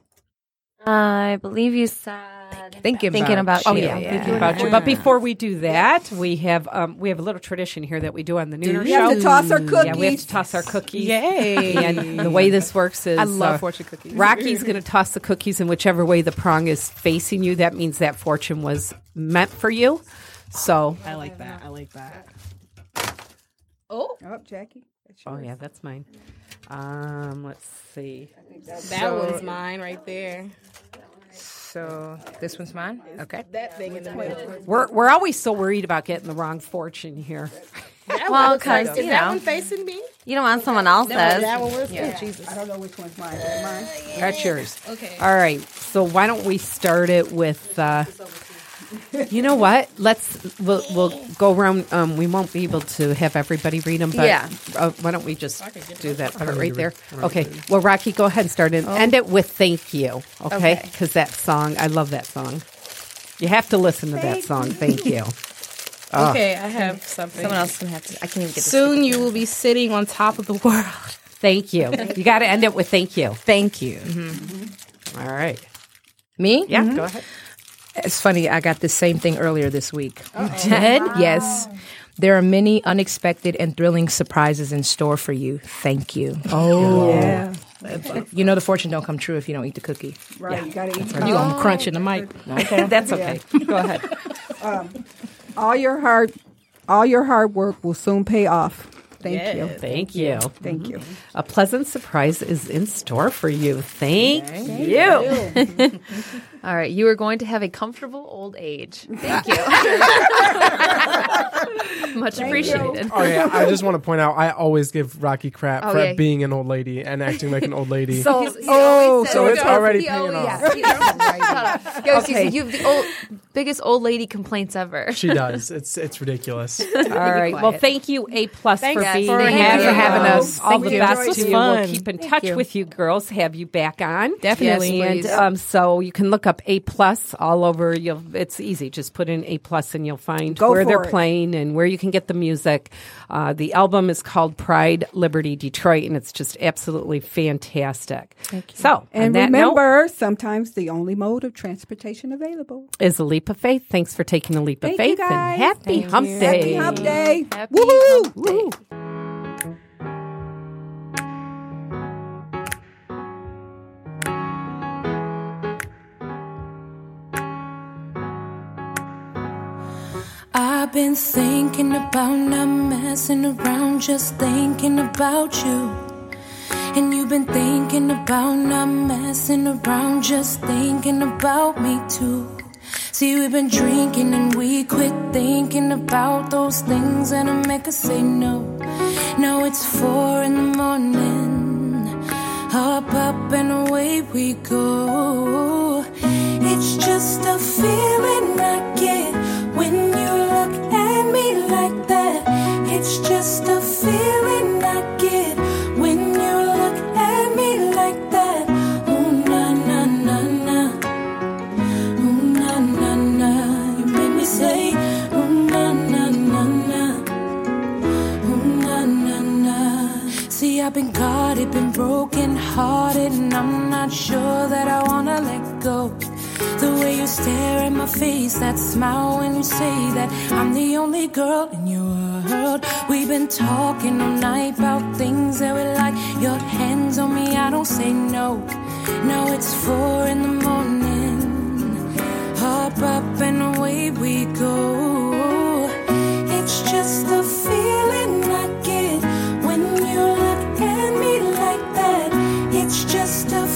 I believe you said Thinking thinking about about, Oh you. yeah, thinking about you. But before we do that, we have um, we have a little tradition here that we do on the Nooner We Show. have to toss our cookies. Yeah, we have to toss our cookies. Yay. And the way this works is I love uh, fortune cookies. Rocky's going to toss the cookies in whichever way the prong is facing you. That means that fortune was meant for you. So, I like that. I like that. Oh, Jackie. Oh yeah, that's mine. Um, let's see. That one's mine right there. So this one's mine. Okay. That thing in the middle. We're we're always so worried about getting the wrong fortune here. Well, because Is you that one facing me? you don't want someone else's. That one was. Oh, Jesus. I don't know which one's mine. Is it mine? That's yours. Okay. All right. So why don't we start it with? Uh, you know what? Let's we'll, we'll go around. Um, we won't be able to have everybody read them, but Yeah. uh, why don't we just do that part right there? read- I don't Okay. need to read. Well, Rocky, go ahead and start it. End it with "Thank You." Okay, Okay. because that song, I love that song. You have to listen to that song. Thank you. Okay, I have something. Someone else can have to. I can't even get this. Soon you will be sitting on top of the world. Thank you. You got to end it with "Thank you." Thank you. All right. Me? Yeah. Go ahead. It's funny. I got the same thing earlier this week. You did? Yes. There are many unexpected and thrilling surprises in store for you. Thank you. Oh, yeah. You know the fortune don't come true if you don't eat the cookie. Right. You got to eat. You gonna crunch in the mic? Okay, that's okay. Go ahead. Um, all your hard, all your hard work will soon pay off. Thank Yes. you. Thank you. Thank you. Mm-hmm. A pleasant surprise is in store for you. Thank, you. All right, you are going to have a comfortable old age. Thank you. Much appreciated. Oh yeah, I just want to point out I always give Rocky crap Oh, for yeah. being an old lady and acting like an old lady. So, oh, so it's already paying oh, off. Yo, Okay. you have the old, biggest old lady complaints ever. She does. It's it's ridiculous. all right. Well, thank you, A plus, for being for here, having for having us. us. All Thank the best was to you. We'll keep in touch with you girls. Have you back on? Definitely. And Yes, please. um, so you can look up A plus all over. You'll. It's easy. Just put in A plus, and you'll find Go where they're it. playing and where you can get the music. Uh, the album is called Pride Liberty Detroit, and it's just absolutely fantastic. Thank you. So, And that note, remember, sometimes the only mode of transportation available. is a leap of faith. Thanks for taking a leap of Thank you, faith and happy Thank hump you. day. Happy hump day. Happy Woohoo! hump day. Woo. Been thinking about not messing around, just thinking about you. And you've been thinking about not messing around, just thinking about me too. See, we've been drinking and we quit thinking about those things that'll make us say no. Now it's four in the morning, up, up, and away we go. It's just a feeling I get been caught, been broken hearted, and I'm not sure that I wanna let go. The way you stare at my face, that smile when you say that I'm the only girl in your world. We've been talking all night about things that we like. Your hands on me, I don't say no. Now it's four in the morning. Hop up and away we go. It's just the feeling I get when you look at me like that. It's just a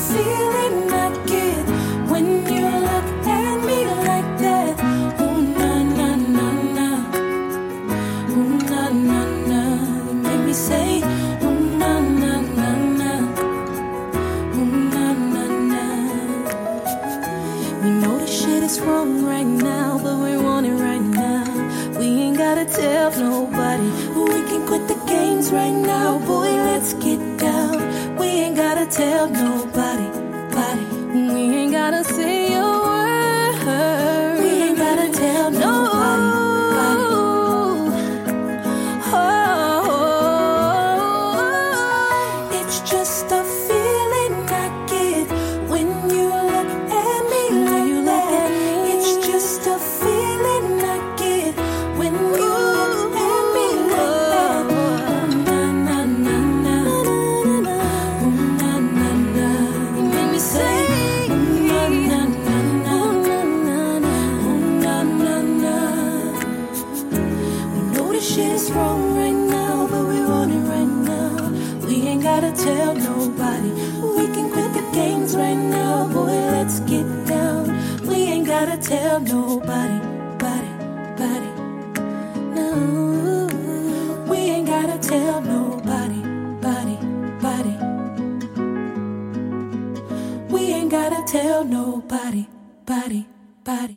right now, boy, let's get down. We ain't gotta tell nobody.